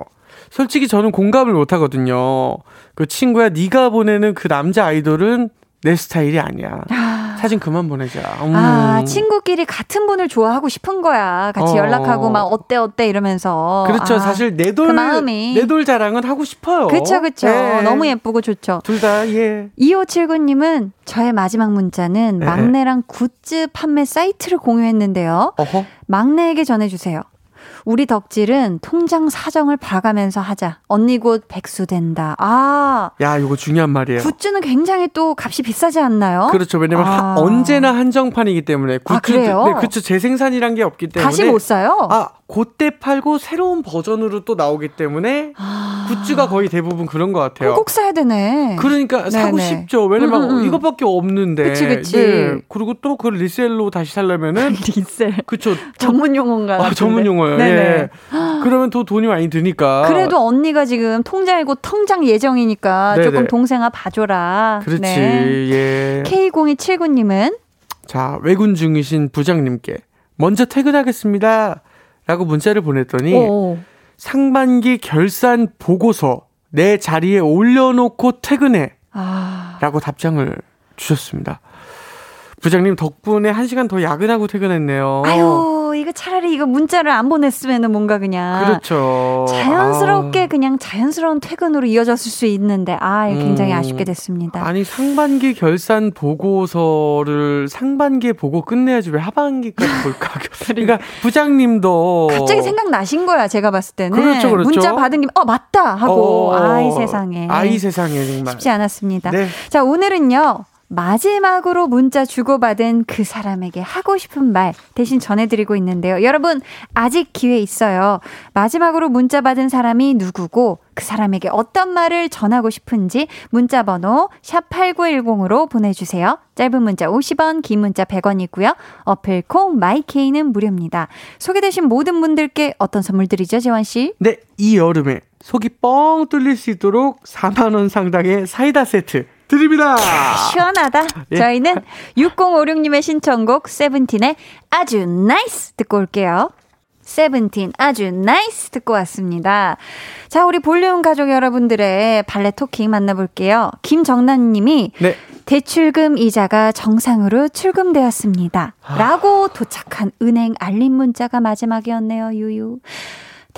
솔직히 저는 공감을 못 하거든요. 그 친구야, 네가 보내는 그 남자 아이돌은 내 스타일이 아니야. 사진 그만 보내자. 음. 아, 친구끼리 같은 분을 좋아하고 싶은 거야. 같이 어. 연락하고 막 어때 어때 이러면서. 그렇죠. 아, 사실 내 돌, 그 마음이. 내돌 자랑은 하고 싶어요. 그쵸, 그쵸. 네. 너무 예쁘고 좋죠. 둘 다, 예. 2579님은 저의 마지막 문자는 네. 막내랑 굿즈 판매 사이트를 공유했는데요. 어허. 막내에게 전해주세요. 우리 덕질은 통장 사정을 봐가면서 하자. 언니 곧 백수 된다. 아, 야, 이거 중요한 말이에요. 굿즈는 굉장히 또 값이 비싸지 않나요? 그렇죠. 왜냐면 아. 하- 언제나 한정판이기 때문에 아, 그래요? 네, 그렇죠. 재생산이란 게 없기 때문에 다시 못 사요? 아, 그때 팔고 새로운 버전으로 또 나오기 때문에 아. 굿즈가 거의 대부분 그런 것 같아요. 꼭 사야 되네. 그러니까 사고 네네. 싶죠. 왜냐면 음, 음, 음. 이것밖에 없는데. 네. 그치, 그치. 그리고 또 그걸 리셀로 다시 살려면은 리셀. 그쵸. 전문 용어인가? 아. 전문 용어예요. 네 네. 예. 그러면 더 돈이 많이 드니까. 그래도 언니가 지금 통장이 곧 통장 예정이니까 네네. 조금 동생아 봐줘라. 그렇지. 네. 예. K0279님은 자, 외군 중이신 부장님께 먼저 퇴근하겠습니다. 라고 문자를 보냈더니 오. 상반기 결산 보고서 내 자리에 올려놓고 퇴근해. 아. 라고 답장을 주셨습니다. 부장님 덕분에 한 시간 더 야근하고 퇴근했네요. 아유, 이거 차라리 이거 문자를 안 보냈으면 뭔가 그냥. 그렇죠. 자연스럽게 아우. 그냥 자연스러운 퇴근으로 이어졌을 수 있는데, 아, 굉장히 음. 아쉽게 됐습니다. 아니 상반기 결산 보고서를 상반기에 보고 끝내야지 왜 하반기까지 볼까? 그러니까 부장님도 갑자기 생각나신 거야, 제가 봤을 때는. 그렇죠, 그렇죠. 문자 받은 김에, 어, 맞다! 하고, 어, 아이 세상에. 아이 세상에 정말. 쉽지 않았습니다. 네. 자, 오늘은요. 마지막으로 문자 주고받은 그 사람에게 하고 싶은 말 대신 전해드리고 있는데요. 여러분, 아직 기회 있어요. 마지막으로 문자 받은 사람이 누구고 그 사람에게 어떤 말을 전하고 싶은지 문자 번호 샵8910으로 보내주세요. 짧은 문자 50원, 긴 문자 100원이고요. 어플 콩 마이케이는 무료입니다. 소개되신 모든 분들께 어떤 선물 드리죠, 재환 씨? 네, 이 여름에 속이 뻥 뚫릴 수 있도록 4만 원 상당의 사이다 세트 드립니다. 시원하다. 예. 저희는 6056님의 신청곡 세븐틴의 아주 NICE 듣고 올게요. 세븐틴 아주 NICE 듣고 왔습니다. 자, 우리 볼륨 가족 여러분들의 발레 토킹 만나볼게요. 김정란 님이 네. 대출금 이자가 정상으로 출금되었습니다. 라고 도착한 은행 알림 문자가 마지막이었네요, 유유.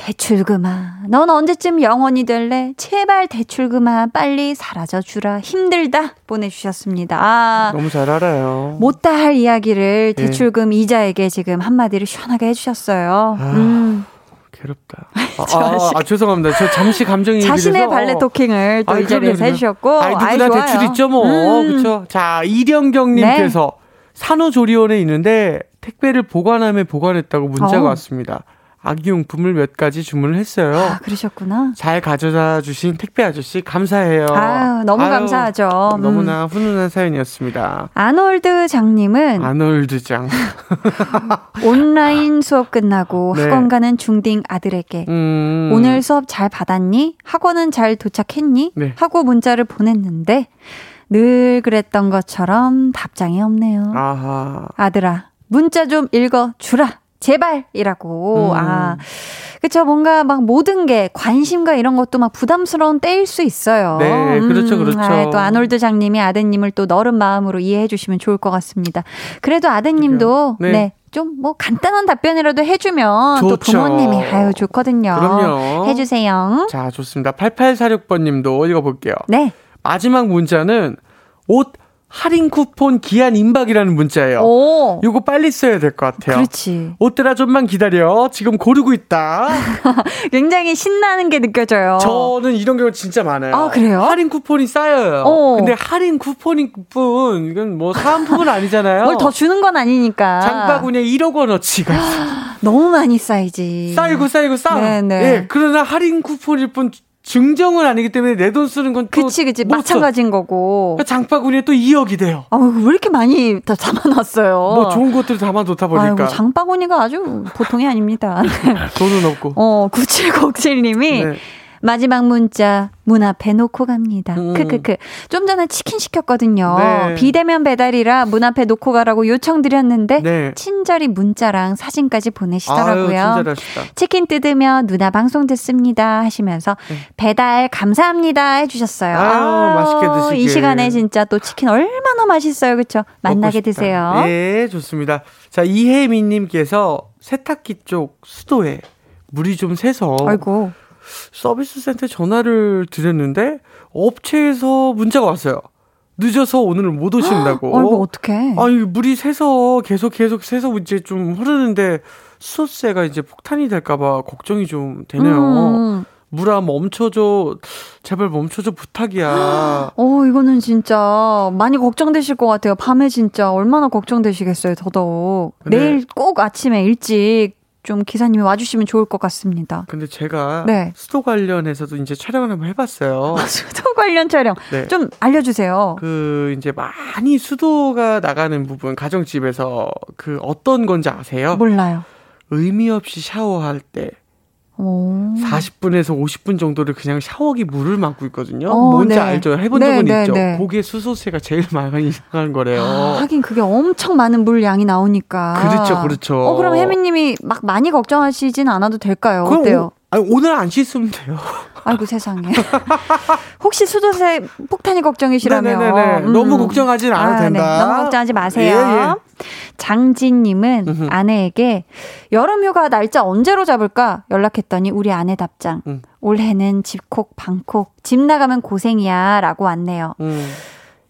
대출금아, 넌 언제쯤 영원이 될래? 제발 대출금아, 빨리 사라져 주라. 힘들다. 보내주셨습니다. 아, 너무 잘 알아요. 못다 할 이야기를 예. 대출금 이자에게 지금 한마디를 시원하게 해주셨어요. 아, 음, 괴롭다. 아, 아, 아, 죄송합니다. 저 잠시 감정이 자신의 돼서. 발레 토킹을 또 아이, 이 자리에서 그럼요, 해주셨고. 아이, 아이, 누구나 좋아요. 대출 있죠, 뭐. 음. 네. 그쵸. 자, 이령경님께서 산후조리원에 있는데 택배를 보관함에 보관했다고 문자가 어. 왔습니다. 아기용품을 몇 가지 주문을 했어요. 아, 그러셨구나. 잘 가져다 주신 택배 아저씨 감사해요. 아유, 너무 아유, 감사하죠. 음. 너무나 훈훈한 사연이었습니다. 아놀드 장님은 아놀드 장. 온라인 수업 끝나고 네. 학원 가는 중딩 아들에게 음. 오늘 수업 잘 받았니? 학원은 잘 도착했니? 네. 하고 문자를 보냈는데 늘 그랬던 것처럼 답장이 없네요. 아하. 아들아, 문자 좀 읽어 주라. 제발이라고. 음. 아. 그쵸. 뭔가 막 모든 게 관심과 이런 것도 막 부담스러운 때일 수 있어요. 네, 그렇죠, 그렇죠. 아, 또 아놀드 장님이 아드님을 또 너른 마음으로 이해해 주시면 좋을 것 같습니다. 그래도 아드님도 네. 네. 좀 뭐 간단한 답변이라도 해주면 또 좋죠. 부모님이 아유 좋거든요. 그럼요. 해주세요. 자, 좋습니다. 8846번님도 읽어볼게요. 네. 마지막 문자는 옷 할인 쿠폰 기한 임박이라는 문자예요. 오. 요거 빨리 써야 될 것 같아요. 그렇지. 옷들아 좀만 기다려. 지금 고르고 있다. 굉장히 신나는 게 느껴져요. 저는 이런 경우 진짜 많아요. 아, 그래요? 할인 쿠폰이 쌓여요. 어. 근데 할인 쿠폰인 뿐 이건 뭐 사은품은 아니잖아요. 뭘 더 주는 건 아니니까. 장바구니에 1억 원어치가 너무 많이 쌓이지. 쌓이고 쌓이고 쌓아. 네, 네. 예, 그러나 할인 쿠폰일 뿐 증정은 아니기 때문에 내 돈 쓰는 건 또 그치, 그치. 못 써. 마찬가지인 거고. 그 장바구니에 또 2억이 돼요. 아, 왜 이렇게 많이 다 담아놨어요? 뭐 좋은 것들 담아놓다 보니까 아이고, 장바구니가 아주 보통이 아닙니다. 돈은 없고. 어, 9707님이 네. 마지막 문자 문 앞에 놓고 갑니다. 음. 크크크. 좀 전에 치킨 시켰거든요. 네. 비대면 배달이라 문 앞에 놓고 가라고 요청드렸는데 네. 친절히 문자랑 사진까지 아유, 보내시더라고요. 친절하시다. 치킨 뜯으며 누나 방송 듣습니다 하시면서 배달 감사합니다 해주셨어요. 네. 아유, 맛있게 드시길. 이 시간에 진짜 또 치킨 얼마나 맛있어요, 그렇죠? 만나게. 드세요. 예, 좋습니다. 자, 이혜민님께서 세탁기 쪽 수도에 물이 좀 새서 아이고, 서비스 센터에 전화를 드렸는데 업체에서 문자가 왔어요. 늦어서 오늘 못 오신다고. 아이고 어떡해? 아니 물이 새서 계속 계속 새서 이제 좀 흐르는데 수소세가 이제 폭탄이 될까봐 걱정이 좀 되네요. 음. 물아 멈춰줘, 제발 멈춰줘 부탁이야. 어, 이거는 진짜 많이 걱정되실 것 같아요. 밤에 진짜 얼마나 걱정되시겠어요, 더더욱. 네. 내일 꼭 아침에 일찍 좀 기사님이 와주시면 좋을 것 같습니다. 근데 제가 네. 수도 관련해서도 이제 촬영을 한번 해봤어요. 수도 관련 촬영 네. 좀 알려주세요. 그 이제 많이 수도가 나가는 부분 가정집에서 그 어떤 건지 아세요? 몰라요. 의미 없이 샤워할 때 오. 40분에서 50분 정도를 그냥 샤워기 물을 막고 있거든요. 어, 뭔지 네. 알죠? 해본 네, 적은 네, 있죠. 네. 그게 수소세가 제일 많이 나가는 거래요. 아, 하긴 그게 엄청 많은 물 양이 나오니까. 그렇죠, 그렇죠. 어, 그럼 혜민님이 막 많이 걱정하시진 않아도 될까요? 어때요? 오, 아니, 오늘 안 씻으면 돼요. 아이고 세상에. 혹시 수도세 폭탄이 걱정이시라면 네네네. 너무 걱정하진 않아도 아, 된다. 네. 너무 걱정하지 마세요. 예, 예. 장진님은 음흠. 아내에게 여름휴가 날짜 언제로 잡을까 연락했더니 우리 아내 답장. 음. 올해는 집콕 방콕 집 나가면 고생이야라고 왔네요. 음.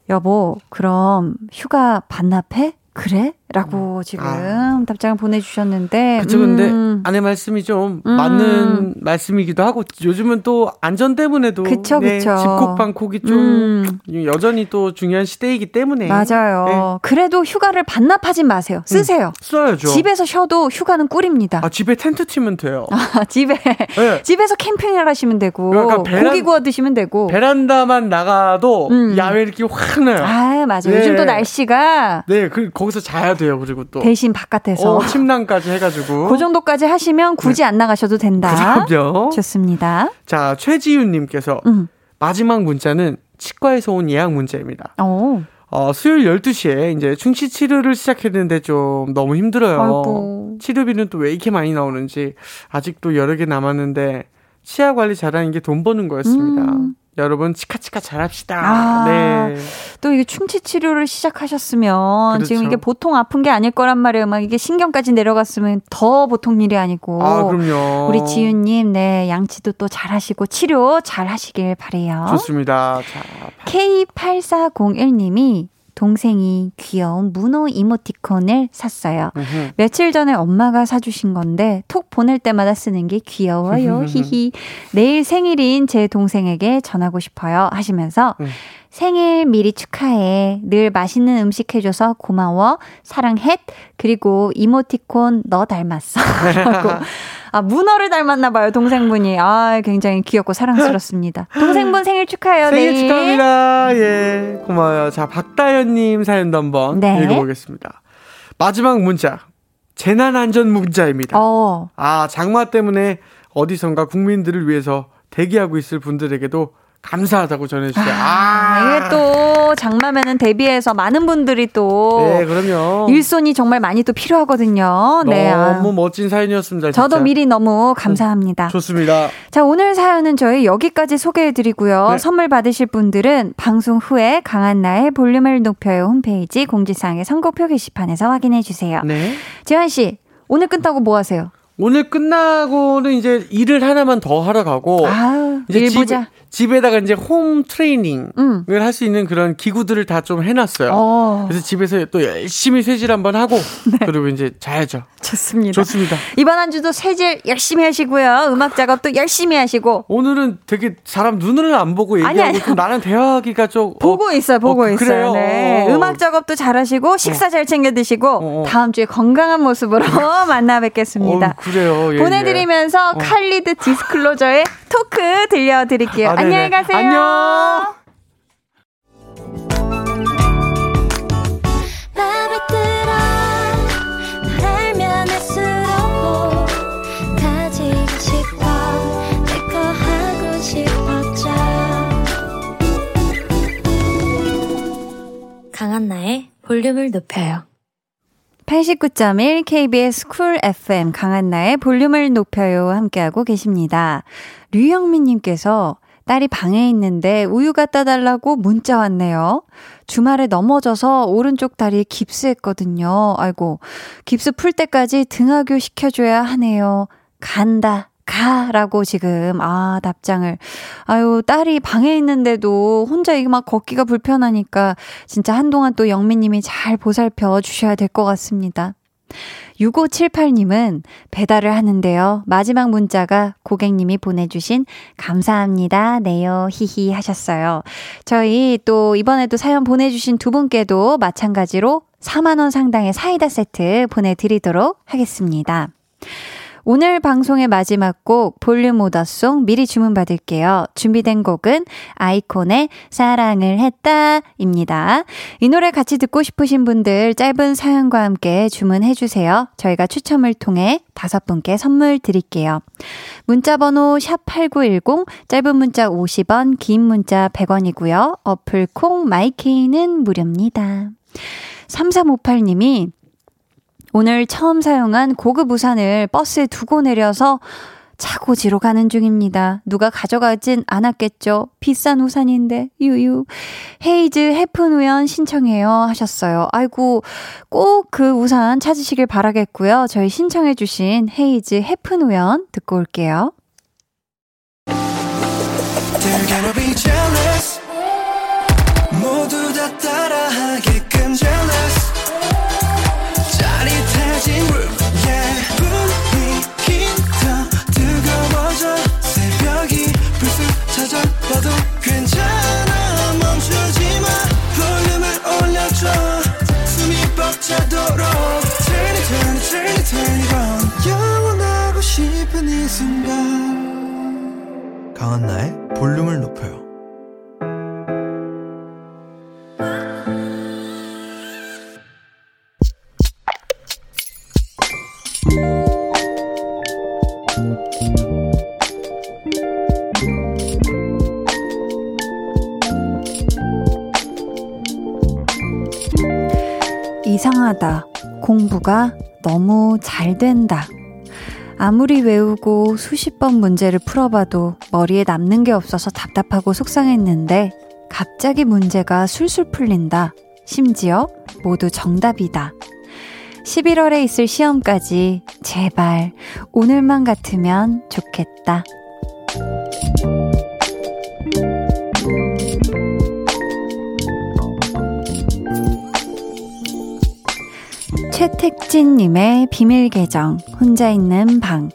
여보 그럼 휴가 반납해? 그래? 라고 지금 아. 답장을 보내주셨는데. 그쵸, 근데 음. 아내 말씀이 좀 음. 맞는 말씀이기도 하고 요즘은 또 안전 때문에도 그쵸, 네, 그쵸. 집콕 방콕이 좀 음. 여전히 또 중요한 시대이기 때문에 맞아요. 네. 그래도 휴가를 반납하진 마세요. 쓰세요. 써야죠. 집에서 쉬어도 휴가는 꿀입니다. 아 집에 텐트 치면 돼요. 아, 집에 네. 집에서 캠핑을 하시면 되고 그러니까 베란- 고기 구워 드시면 되고. 베란다만 나가도 음. 야외 이렇게 확 나요. 아 맞아요. 네. 요즘 또 날씨가 네, 그 거기서 자야 돼요. 그리고 또 대신 바깥에서 어, 침낭까지 해가지고. 그 정도까지 하시면 굳이 안 나가셔도 된다. 그럼요. 좋습니다. 자, 최지윤님께서 음. 마지막 문자는 치과에서 온 예약 문자입니다. 어. 어, 수요일 12시에 이제 충치 치료를 시작했는데 좀 너무 힘들어요. 아이고. 치료비는 또 왜 이렇게 많이 나오는지 아직도 여러 개 남았는데 치아 관리 잘하는 게 돈 버는 거였습니다. 음. 여러분 치카치카 잘합시다. 아. 네. 또 이게 충치 치료를 시작하셨으면 그렇죠. 지금 이게 보통 아픈 게 아닐 거란 말이에요. 막 이게 신경까지 내려갔으면 더 보통 일이 아니고. 아, 그럼요. 우리 지윤님, 네, 양치도 또 잘하시고 치료 잘 하시길 바래요. 좋습니다. 자, K8401님이 동생이 귀여운 문어 이모티콘을 샀어요. 음흠. 며칠 전에 엄마가 사주신 건데 톡 보낼 때마다 쓰는 게 귀여워요. 히히. 내일 생일인 제 동생에게 전하고 싶어요. 하시면서 음. 생일 미리 축하해. 늘 맛있는 음식 해줘서 고마워. 사랑해. 그리고 이모티콘 너 닮았어. 라고. 아, 문어를 닮았나 봐요, 동생분이. 아, 굉장히 귀엽고 사랑스럽습니다. 동생분 생일 축하해요, 생일 내일. 축하합니다. 예, 고마워요. 자, 박다현님 사연도 한번 네. 읽어보겠습니다. 마지막 문자. 재난안전 문자입니다. 어, 아, 장마 때문에 어디선가 국민들을 위해서 대기하고 있을 분들에게도 감사하다고 전해주세요. 아, 이게 또 장마면은 대비해서 많은 분들이 또 네, 그럼요. 일손이 정말 많이 또 필요하거든요. 네. 아, 너무 멋진 사연이었습니다. 저도 진짜. 미리 너무 감사합니다. 좋습니다. 자, 오늘 사연은 저희 여기까지 소개해드리고요. 네. 선물 받으실 분들은 방송 후에 강한나의 볼륨을 높여요 홈페이지 공지사항의 선곡표 게시판에서 확인해주세요. 네. 재환씨, 오늘 끝나고 뭐 하세요? 오늘 끝나고는 이제 일을 하나만 더 하러 가고 아, 이제 일 집, 보자. 집에다가 이제 홈 트레이닝을 음. 할수 있는 그런 기구들을 다 좀 해놨어요. 어, 그래서 집에서 또 열심히 쇠질 한번 하고 그리고 이제 자야죠. 좋습니다. 좋습니다. 이번 한 주도 세질 열심히 하시고요. 음악 작업도 열심히 하시고. 오늘은 되게 사람 눈을 안 보고 아니, 얘기하고 아니요. 좀 나는 대화하기가 좀 보고 어, 있어요, 보고 어, 있어요. 네. 어. 음악 작업도 잘하시고 식사 잘 챙겨 드시고 어, 어. 다음 주에 건강한 모습으로 만나 뵙겠습니다. 어, 그래요. 예, 보내드리면서 예. 칼리드 디스클로저의 토크 들려드릴게요. 아. 안녕히 가세요. 안녕. 강한나의 볼륨을 높여요 89.1 KBS 쿨 FM 강한나의 볼륨을 높여요 함께하고 계십니다. 류영민님께서 딸이 방에 있는데 우유 갖다 달라고 문자 왔네요. 주말에 넘어져서 오른쪽 다리 깁스했거든요. 아이고, 깁스 풀 때까지 등하교 시켜줘야 하네요. 간다. 가라고 지금 아 답장을 아유 딸이 방에 있는데도 혼자 이게 막 걷기가 불편하니까 진짜 한동안 또 영미님이 잘 보살펴 주셔야 될 것 같습니다. 6578님은 배달을 하는데요. 마지막 문자가 고객님이 보내주신 감사합니다. 네요. 히히 하셨어요. 저희 또 이번에도 사연 보내주신 두 분께도 마찬가지로 4만원 상당의 사이다 세트 보내드리도록 하겠습니다. 오늘 방송의 마지막 곡 볼륨 오더송 미리 주문 받을게요. 준비된 곡은 아이콘의 사랑을 했다입니다. 이 노래 같이 듣고 싶으신 분들 짧은 사연과 함께 주문해 주세요. 저희가 추첨을 통해 다섯 분께 선물 드릴게요. 문자 번호 샵8910 짧은 문자 50원, 긴 문자 100원이고요. 어플 콩 마이케이는 무료입니다. 3358님이 오늘 처음 사용한 고급 우산을 버스에 두고 내려서 차고지로 가는 중입니다. 누가 가져가진 않았겠죠? 비싼 우산인데, 유유. 헤이즈 해픈 우연 신청해요. 하셨어요. 아이고, 꼭 그 우산 찾으시길 바라겠고요. 저희 신청해주신 헤이즈 해픈 우연 듣고 올게요. 순간 강한나의 볼륨을 높여요. 이상하다. 공부가 너무 잘 된다. 아무리 외우고 수십 번 문제를 풀어봐도 머리에 남는 게 없어서 답답하고 속상했는데 갑자기 문제가 술술 풀린다. 심지어 모두 정답이다. 11월에 있을 시험까지 제발 오늘만 같으면 좋겠다. 최택진님의 비밀 계정, 혼자 있는 방.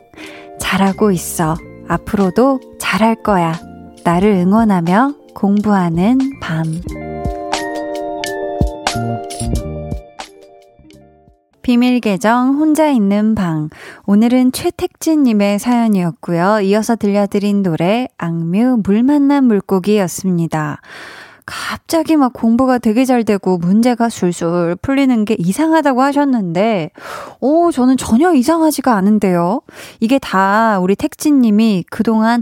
잘하고 있어. 앞으로도 잘할 거야. 나를 응원하며 공부하는 밤. 비밀 계정 혼자 있는 방. 오늘은 최택진님의 사연이었고요. 이어서 들려드린 노래 악뮤 물 만난 물고기였습니다. 갑자기 막 공부가 되게 잘 되고 문제가 술술 풀리는 게 이상하다고 하셨는데, 오, 저는 전혀 이상하지가 않은데요. 이게 다 우리 택진님이 그동안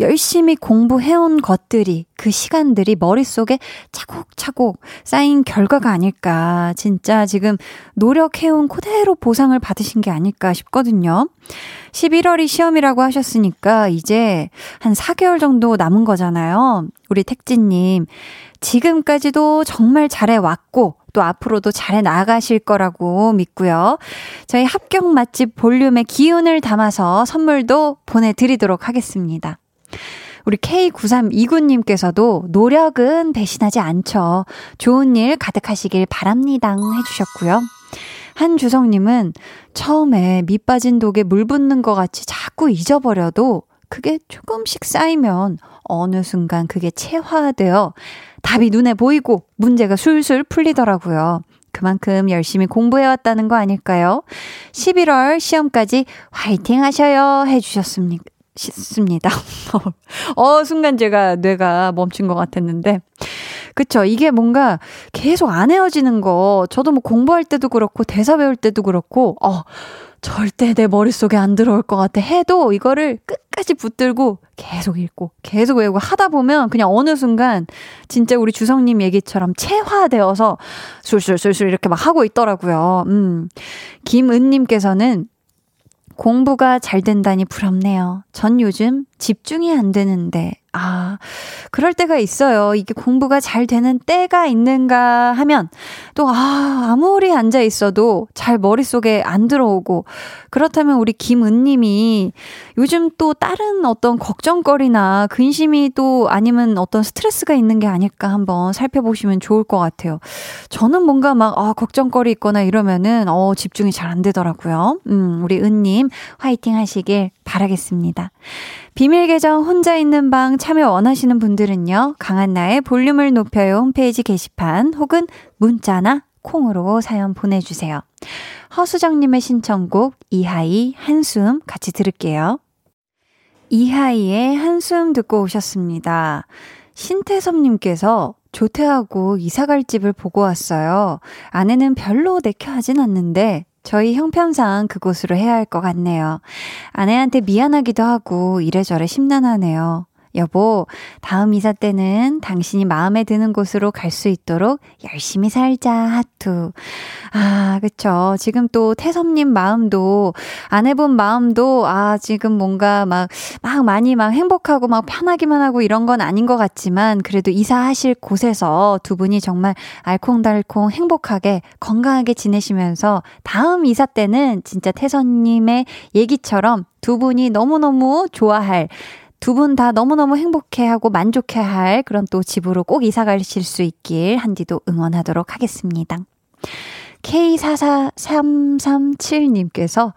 열심히 공부해온 것들이, 그 시간들이 머릿속에 차곡차곡 쌓인 결과가 아닐까. 진짜 지금 노력해온 그대로 보상을 받으신 게 아닐까 싶거든요. 11월이 시험이라고 하셨으니까 이제 한 4개월 정도 남은 거잖아요. 우리 택진님. 지금까지도 정말 잘해왔고, 또 앞으로도 잘해 나가실 거라고 믿고요. 저희 합격 맛집 볼륨의 기운을 담아서 선물도 보내드리도록 하겠습니다. 우리 K9329님께서도 노력은 배신하지 않죠. 좋은 일 가득하시길 바랍니다. 해주셨고요. 한주성님은 처음에 밑 빠진 독에 물 붓는 것 같이 자꾸 잊어버려도 그게 조금씩 쌓이면 어느 순간 그게 체화되어 답이 눈에 보이고 문제가 술술 풀리더라고요. 그만큼 열심히 공부해왔다는 거 아닐까요? 11월 시험까지 화이팅 하셔요 해주셨습니다. 싶습니다. 어, 순간 제가 뇌가 멈춘 것 같았는데. 그쵸. 이게 뭔가 계속 안 헤어지는 거, 저도 뭐 공부할 때도 그렇고, 대사 배울 때도 그렇고, 어, 절대 내 머릿속에 안 들어올 것 같아 해도 이거를 끝까지 붙들고 계속 읽고 계속 외우고 하다 보면 그냥 어느 순간 진짜 우리 주성님 얘기처럼 체화되어서 술술술술 이렇게 막 하고 있더라고요. 음. 김은님께서는 공부가 잘 된다니 부럽네요. 전 요즘 집중이 안 되는데, 아, 그럴 때가 있어요. 이게 공부가 잘 되는 때가 있는가 하면, 또, 아, 아무리 앉아 있어도 잘 머릿속에 안 들어오고, 그렇다면 우리 김은님이 요즘 또 다른 어떤 걱정거리나 근심이 또 아니면 어떤 스트레스가 있는 게 아닐까 한번 살펴보시면 좋을 것 같아요. 저는 뭔가 막, 아, 걱정거리 있거나 이러면은, 어, 집중이 잘 안 되더라고요. 음, 우리 은님, 화이팅 하시길 바라겠습니다. 비밀 계정 혼자 있는 방 참여 원하시는 분들은요, 강한나의 볼륨을 높여요 홈페이지 게시판 혹은 문자나 콩으로 사연 보내주세요. 허수정님의 신청곡 이하이 한숨 같이 들을게요. 이하이의 한숨 듣고 오셨습니다. 신태섭님께서 조퇴하고 이사갈 집을 보고 왔어요. 아내는 별로 내켜하진 않는데 저희 형편상 그곳으로 해야 할 것 같네요. 아내한테 미안하기도 하고 이래저래 심란하네요. 여보, 다음 이사 때는 당신이 마음에 드는 곳으로 갈 수 있도록 열심히 살자, 하투. 아, 그쵸. 지금 또 태섭님 마음도, 아내분 마음도, 아, 지금 뭔가 막, 막 많이 막 행복하고 막 편하기만 하고 이런 건 아닌 것 같지만, 그래도 이사하실 곳에서 두 분이 정말 알콩달콩 행복하게, 건강하게 지내시면서, 다음 이사 때는 진짜 태섭님의 얘기처럼 두 분이 너무너무 좋아할, 두 분 다 너무너무 행복해하고 만족해할 그런 또 집으로 꼭 이사 가실 수 있길 한디도 응원하도록 하겠습니다. K44337님께서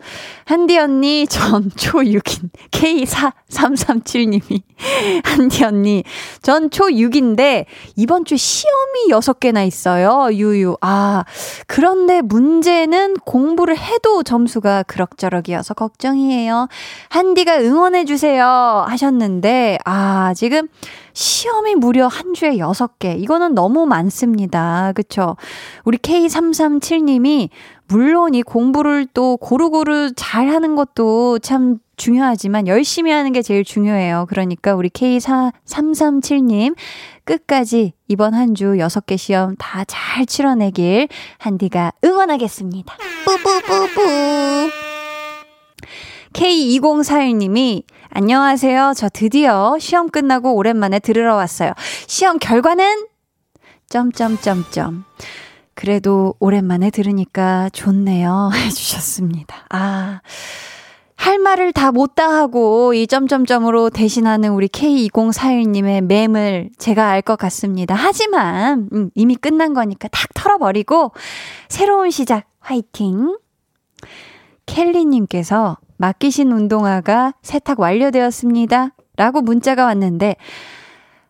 한디 언니 전 초6인 K4337님이 한디 언니 전 초6인데 이번 주 시험이 6개나 있어요. 유유. 아, 그런데 문제는 공부를 해도 점수가 그럭저럭이어서 걱정이에요. 한디가 응원해 주세요 하셨는데 아, 지금 시험이 무려 한 주에 6개. 이거는 너무 많습니다. 그쵸? 우리 K337님이 물론 이 공부를 또 고루고루 잘 하는 것도 참 중요하지만 열심히 하는 게 제일 중요해요. 그러니까 우리 K4337님 끝까지 이번 한 주 6개 시험 다 잘 치러내길 한디가 응원하겠습니다. 뿌뿌뿌뿌. K2041님이 안녕하세요. 저 드디어 시험 끝나고 오랜만에 들으러 왔어요. 시험 결과는 점점점점. 그래도 오랜만에 들으니까 좋네요. 해주셨습니다. 아. 할 말을 다 못다 하고 이 점점점으로 대신하는 우리 K2041님의 맴을 제가 알 것 같습니다. 하지만, 음, 이미 끝난 거니까 탁 털어버리고, 새로운 시작, 화이팅! 켈리님께서 맡기신 운동화가 세탁 완료되었습니다. 라고 문자가 왔는데,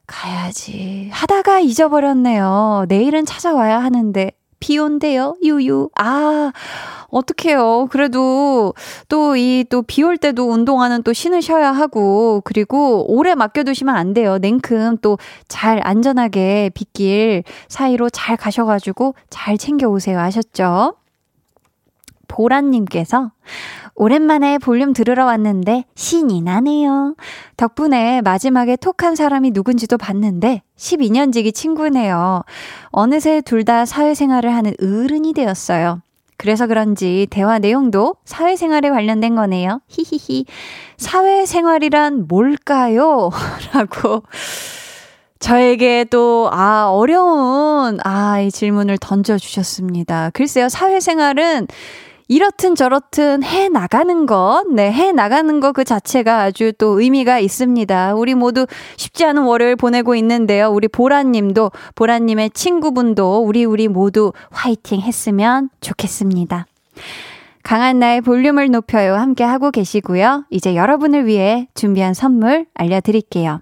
가야지. 하다가 잊어버렸네요. 내일은 찾아와야 하는데, 비 온대요, 유유. 아, 어떡해요. 그래도 또 이 또 비 올 때도 운동화는 또 신으셔야 하고, 그리고 오래 맡겨두시면 안 돼요. 냉큼 또 잘 안전하게 빗길 사이로 잘 가셔가지고 잘 챙겨오세요. 아셨죠? 보라님께서 오랜만에 볼륨 들으러 왔는데 신이 나네요. 덕분에 마지막에 톡한 사람이 누군지도 봤는데 12년지기 친구네요. 어느새 둘 다 사회생활을 하는 어른이 되었어요. 그래서 그런지 대화 내용도 사회생활에 관련된 거네요. 히히히. 사회생활이란 뭘까요? 라고 저에게 또, 아, 어려운, 아, 이 질문을 던져주셨습니다. 글쎄요, 사회생활은 이렇든 저렇든 해 나가는 것, 네, 해 나가는 것 그 자체가 아주 또 의미가 있습니다. 우리 모두 쉽지 않은 월요일 보내고 있는데요. 우리 보라님도, 보라님의 친구분도 우리 우리 모두 화이팅 했으면 좋겠습니다. 강한 나의 볼륨을 높여요. 함께 하고 계시고요. 이제 여러분을 위해 준비한 선물 알려드릴게요.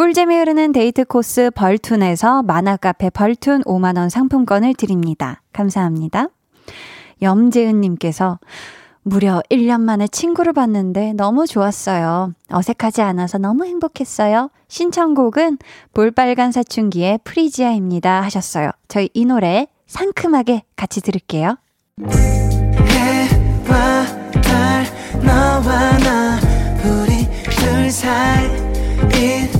꿀잼이 흐르는 데이트 코스 벌툰에서 만화카페 벌툰 5만원 상품권을 드립니다. 감사합니다. 염재은님께서 무려 1년 만에 친구를 봤는데 너무 좋았어요. 어색하지 않아서 너무 행복했어요. 신청곡은 볼빨간 사춘기의 프리지아입니다. 하셨어요. 저희 이 노래 상큼하게 같이 들을게요. 해와 달 너와 나 우리 둘 사이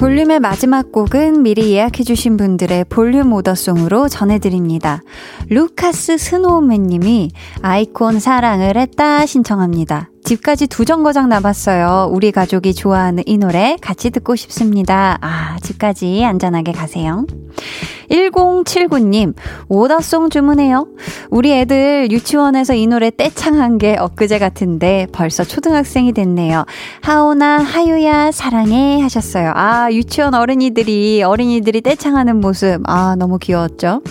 볼륨의 마지막 곡은 미리 예약해주신 분들의 볼륨 오더송으로 전해드립니다. 루카스 스노우맨님이 아이콘 사랑을 했다 신청합니다. 집까지 두 정거장 남았어요. 우리 가족이 좋아하는 이 노래 같이 듣고 싶습니다. 아, 집까지 안전하게 가세요. 1079님, 오더송 주문해요. 우리 애들 유치원에서 이 노래 떼창한 게 엊그제 같은데 벌써 초등학생이 됐네요. 하오나, 하유야, 사랑해 하셨어요. 아, 유치원 어린이들이, 어린이들이 떼창하는 모습. 아, 너무 귀여웠죠?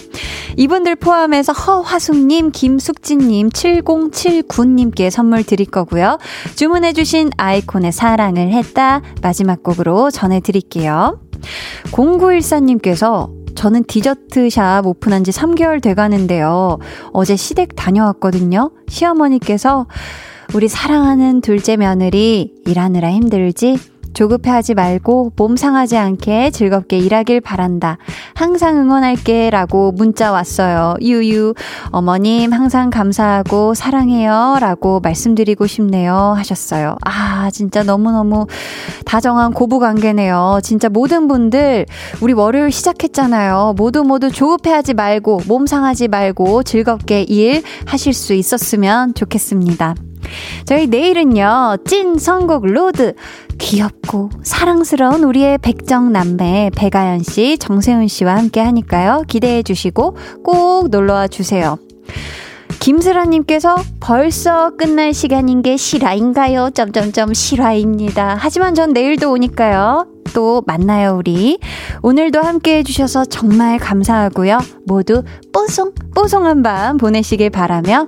이분들 포함해서 허화숙님, 김숙진님, 7079님께 선물 드릴 거 고요. 주문해주신 아이콘의 사랑을 했다. 마지막 곡으로 전해드릴게요. 0914님께서 저는 디저트샵 오픈한 지 3개월 돼 가는데요. 어제 시댁 다녀왔거든요. 시어머니께서 우리 사랑하는 둘째 며느리 일하느라 힘들지? 조급해하지 말고 몸 상하지 않게 즐겁게 일하길 바란다. 항상 응원할게 라고 문자 왔어요. 유유. 어머님 항상 감사하고 사랑해요 라고 말씀드리고 싶네요 하셨어요. 아, 진짜 너무너무 다정한 고부 관계네요. 진짜 모든 분들 우리 월요일 시작했잖아요. 모두 모두 조급해하지 말고 몸 상하지 말고 즐겁게 일 하실 수 있었으면 좋겠습니다. 저희 내일은요, 찐 선곡 로드. 귀엽고 사랑스러운 우리의 백정남매 배가연 씨, 정세훈 씨와 함께 하니까요. 기대해 주시고 꼭 놀러와 주세요. 김슬아님께서 벌써 끝날 시간인 게 실화인가요? 점점점 실화입니다. 하지만 전 내일도 오니까요. 또 만나요, 우리. 오늘도 함께 해주셔서 정말 감사하고요. 모두 뽀송, 뽀송한 밤 보내시길 바라며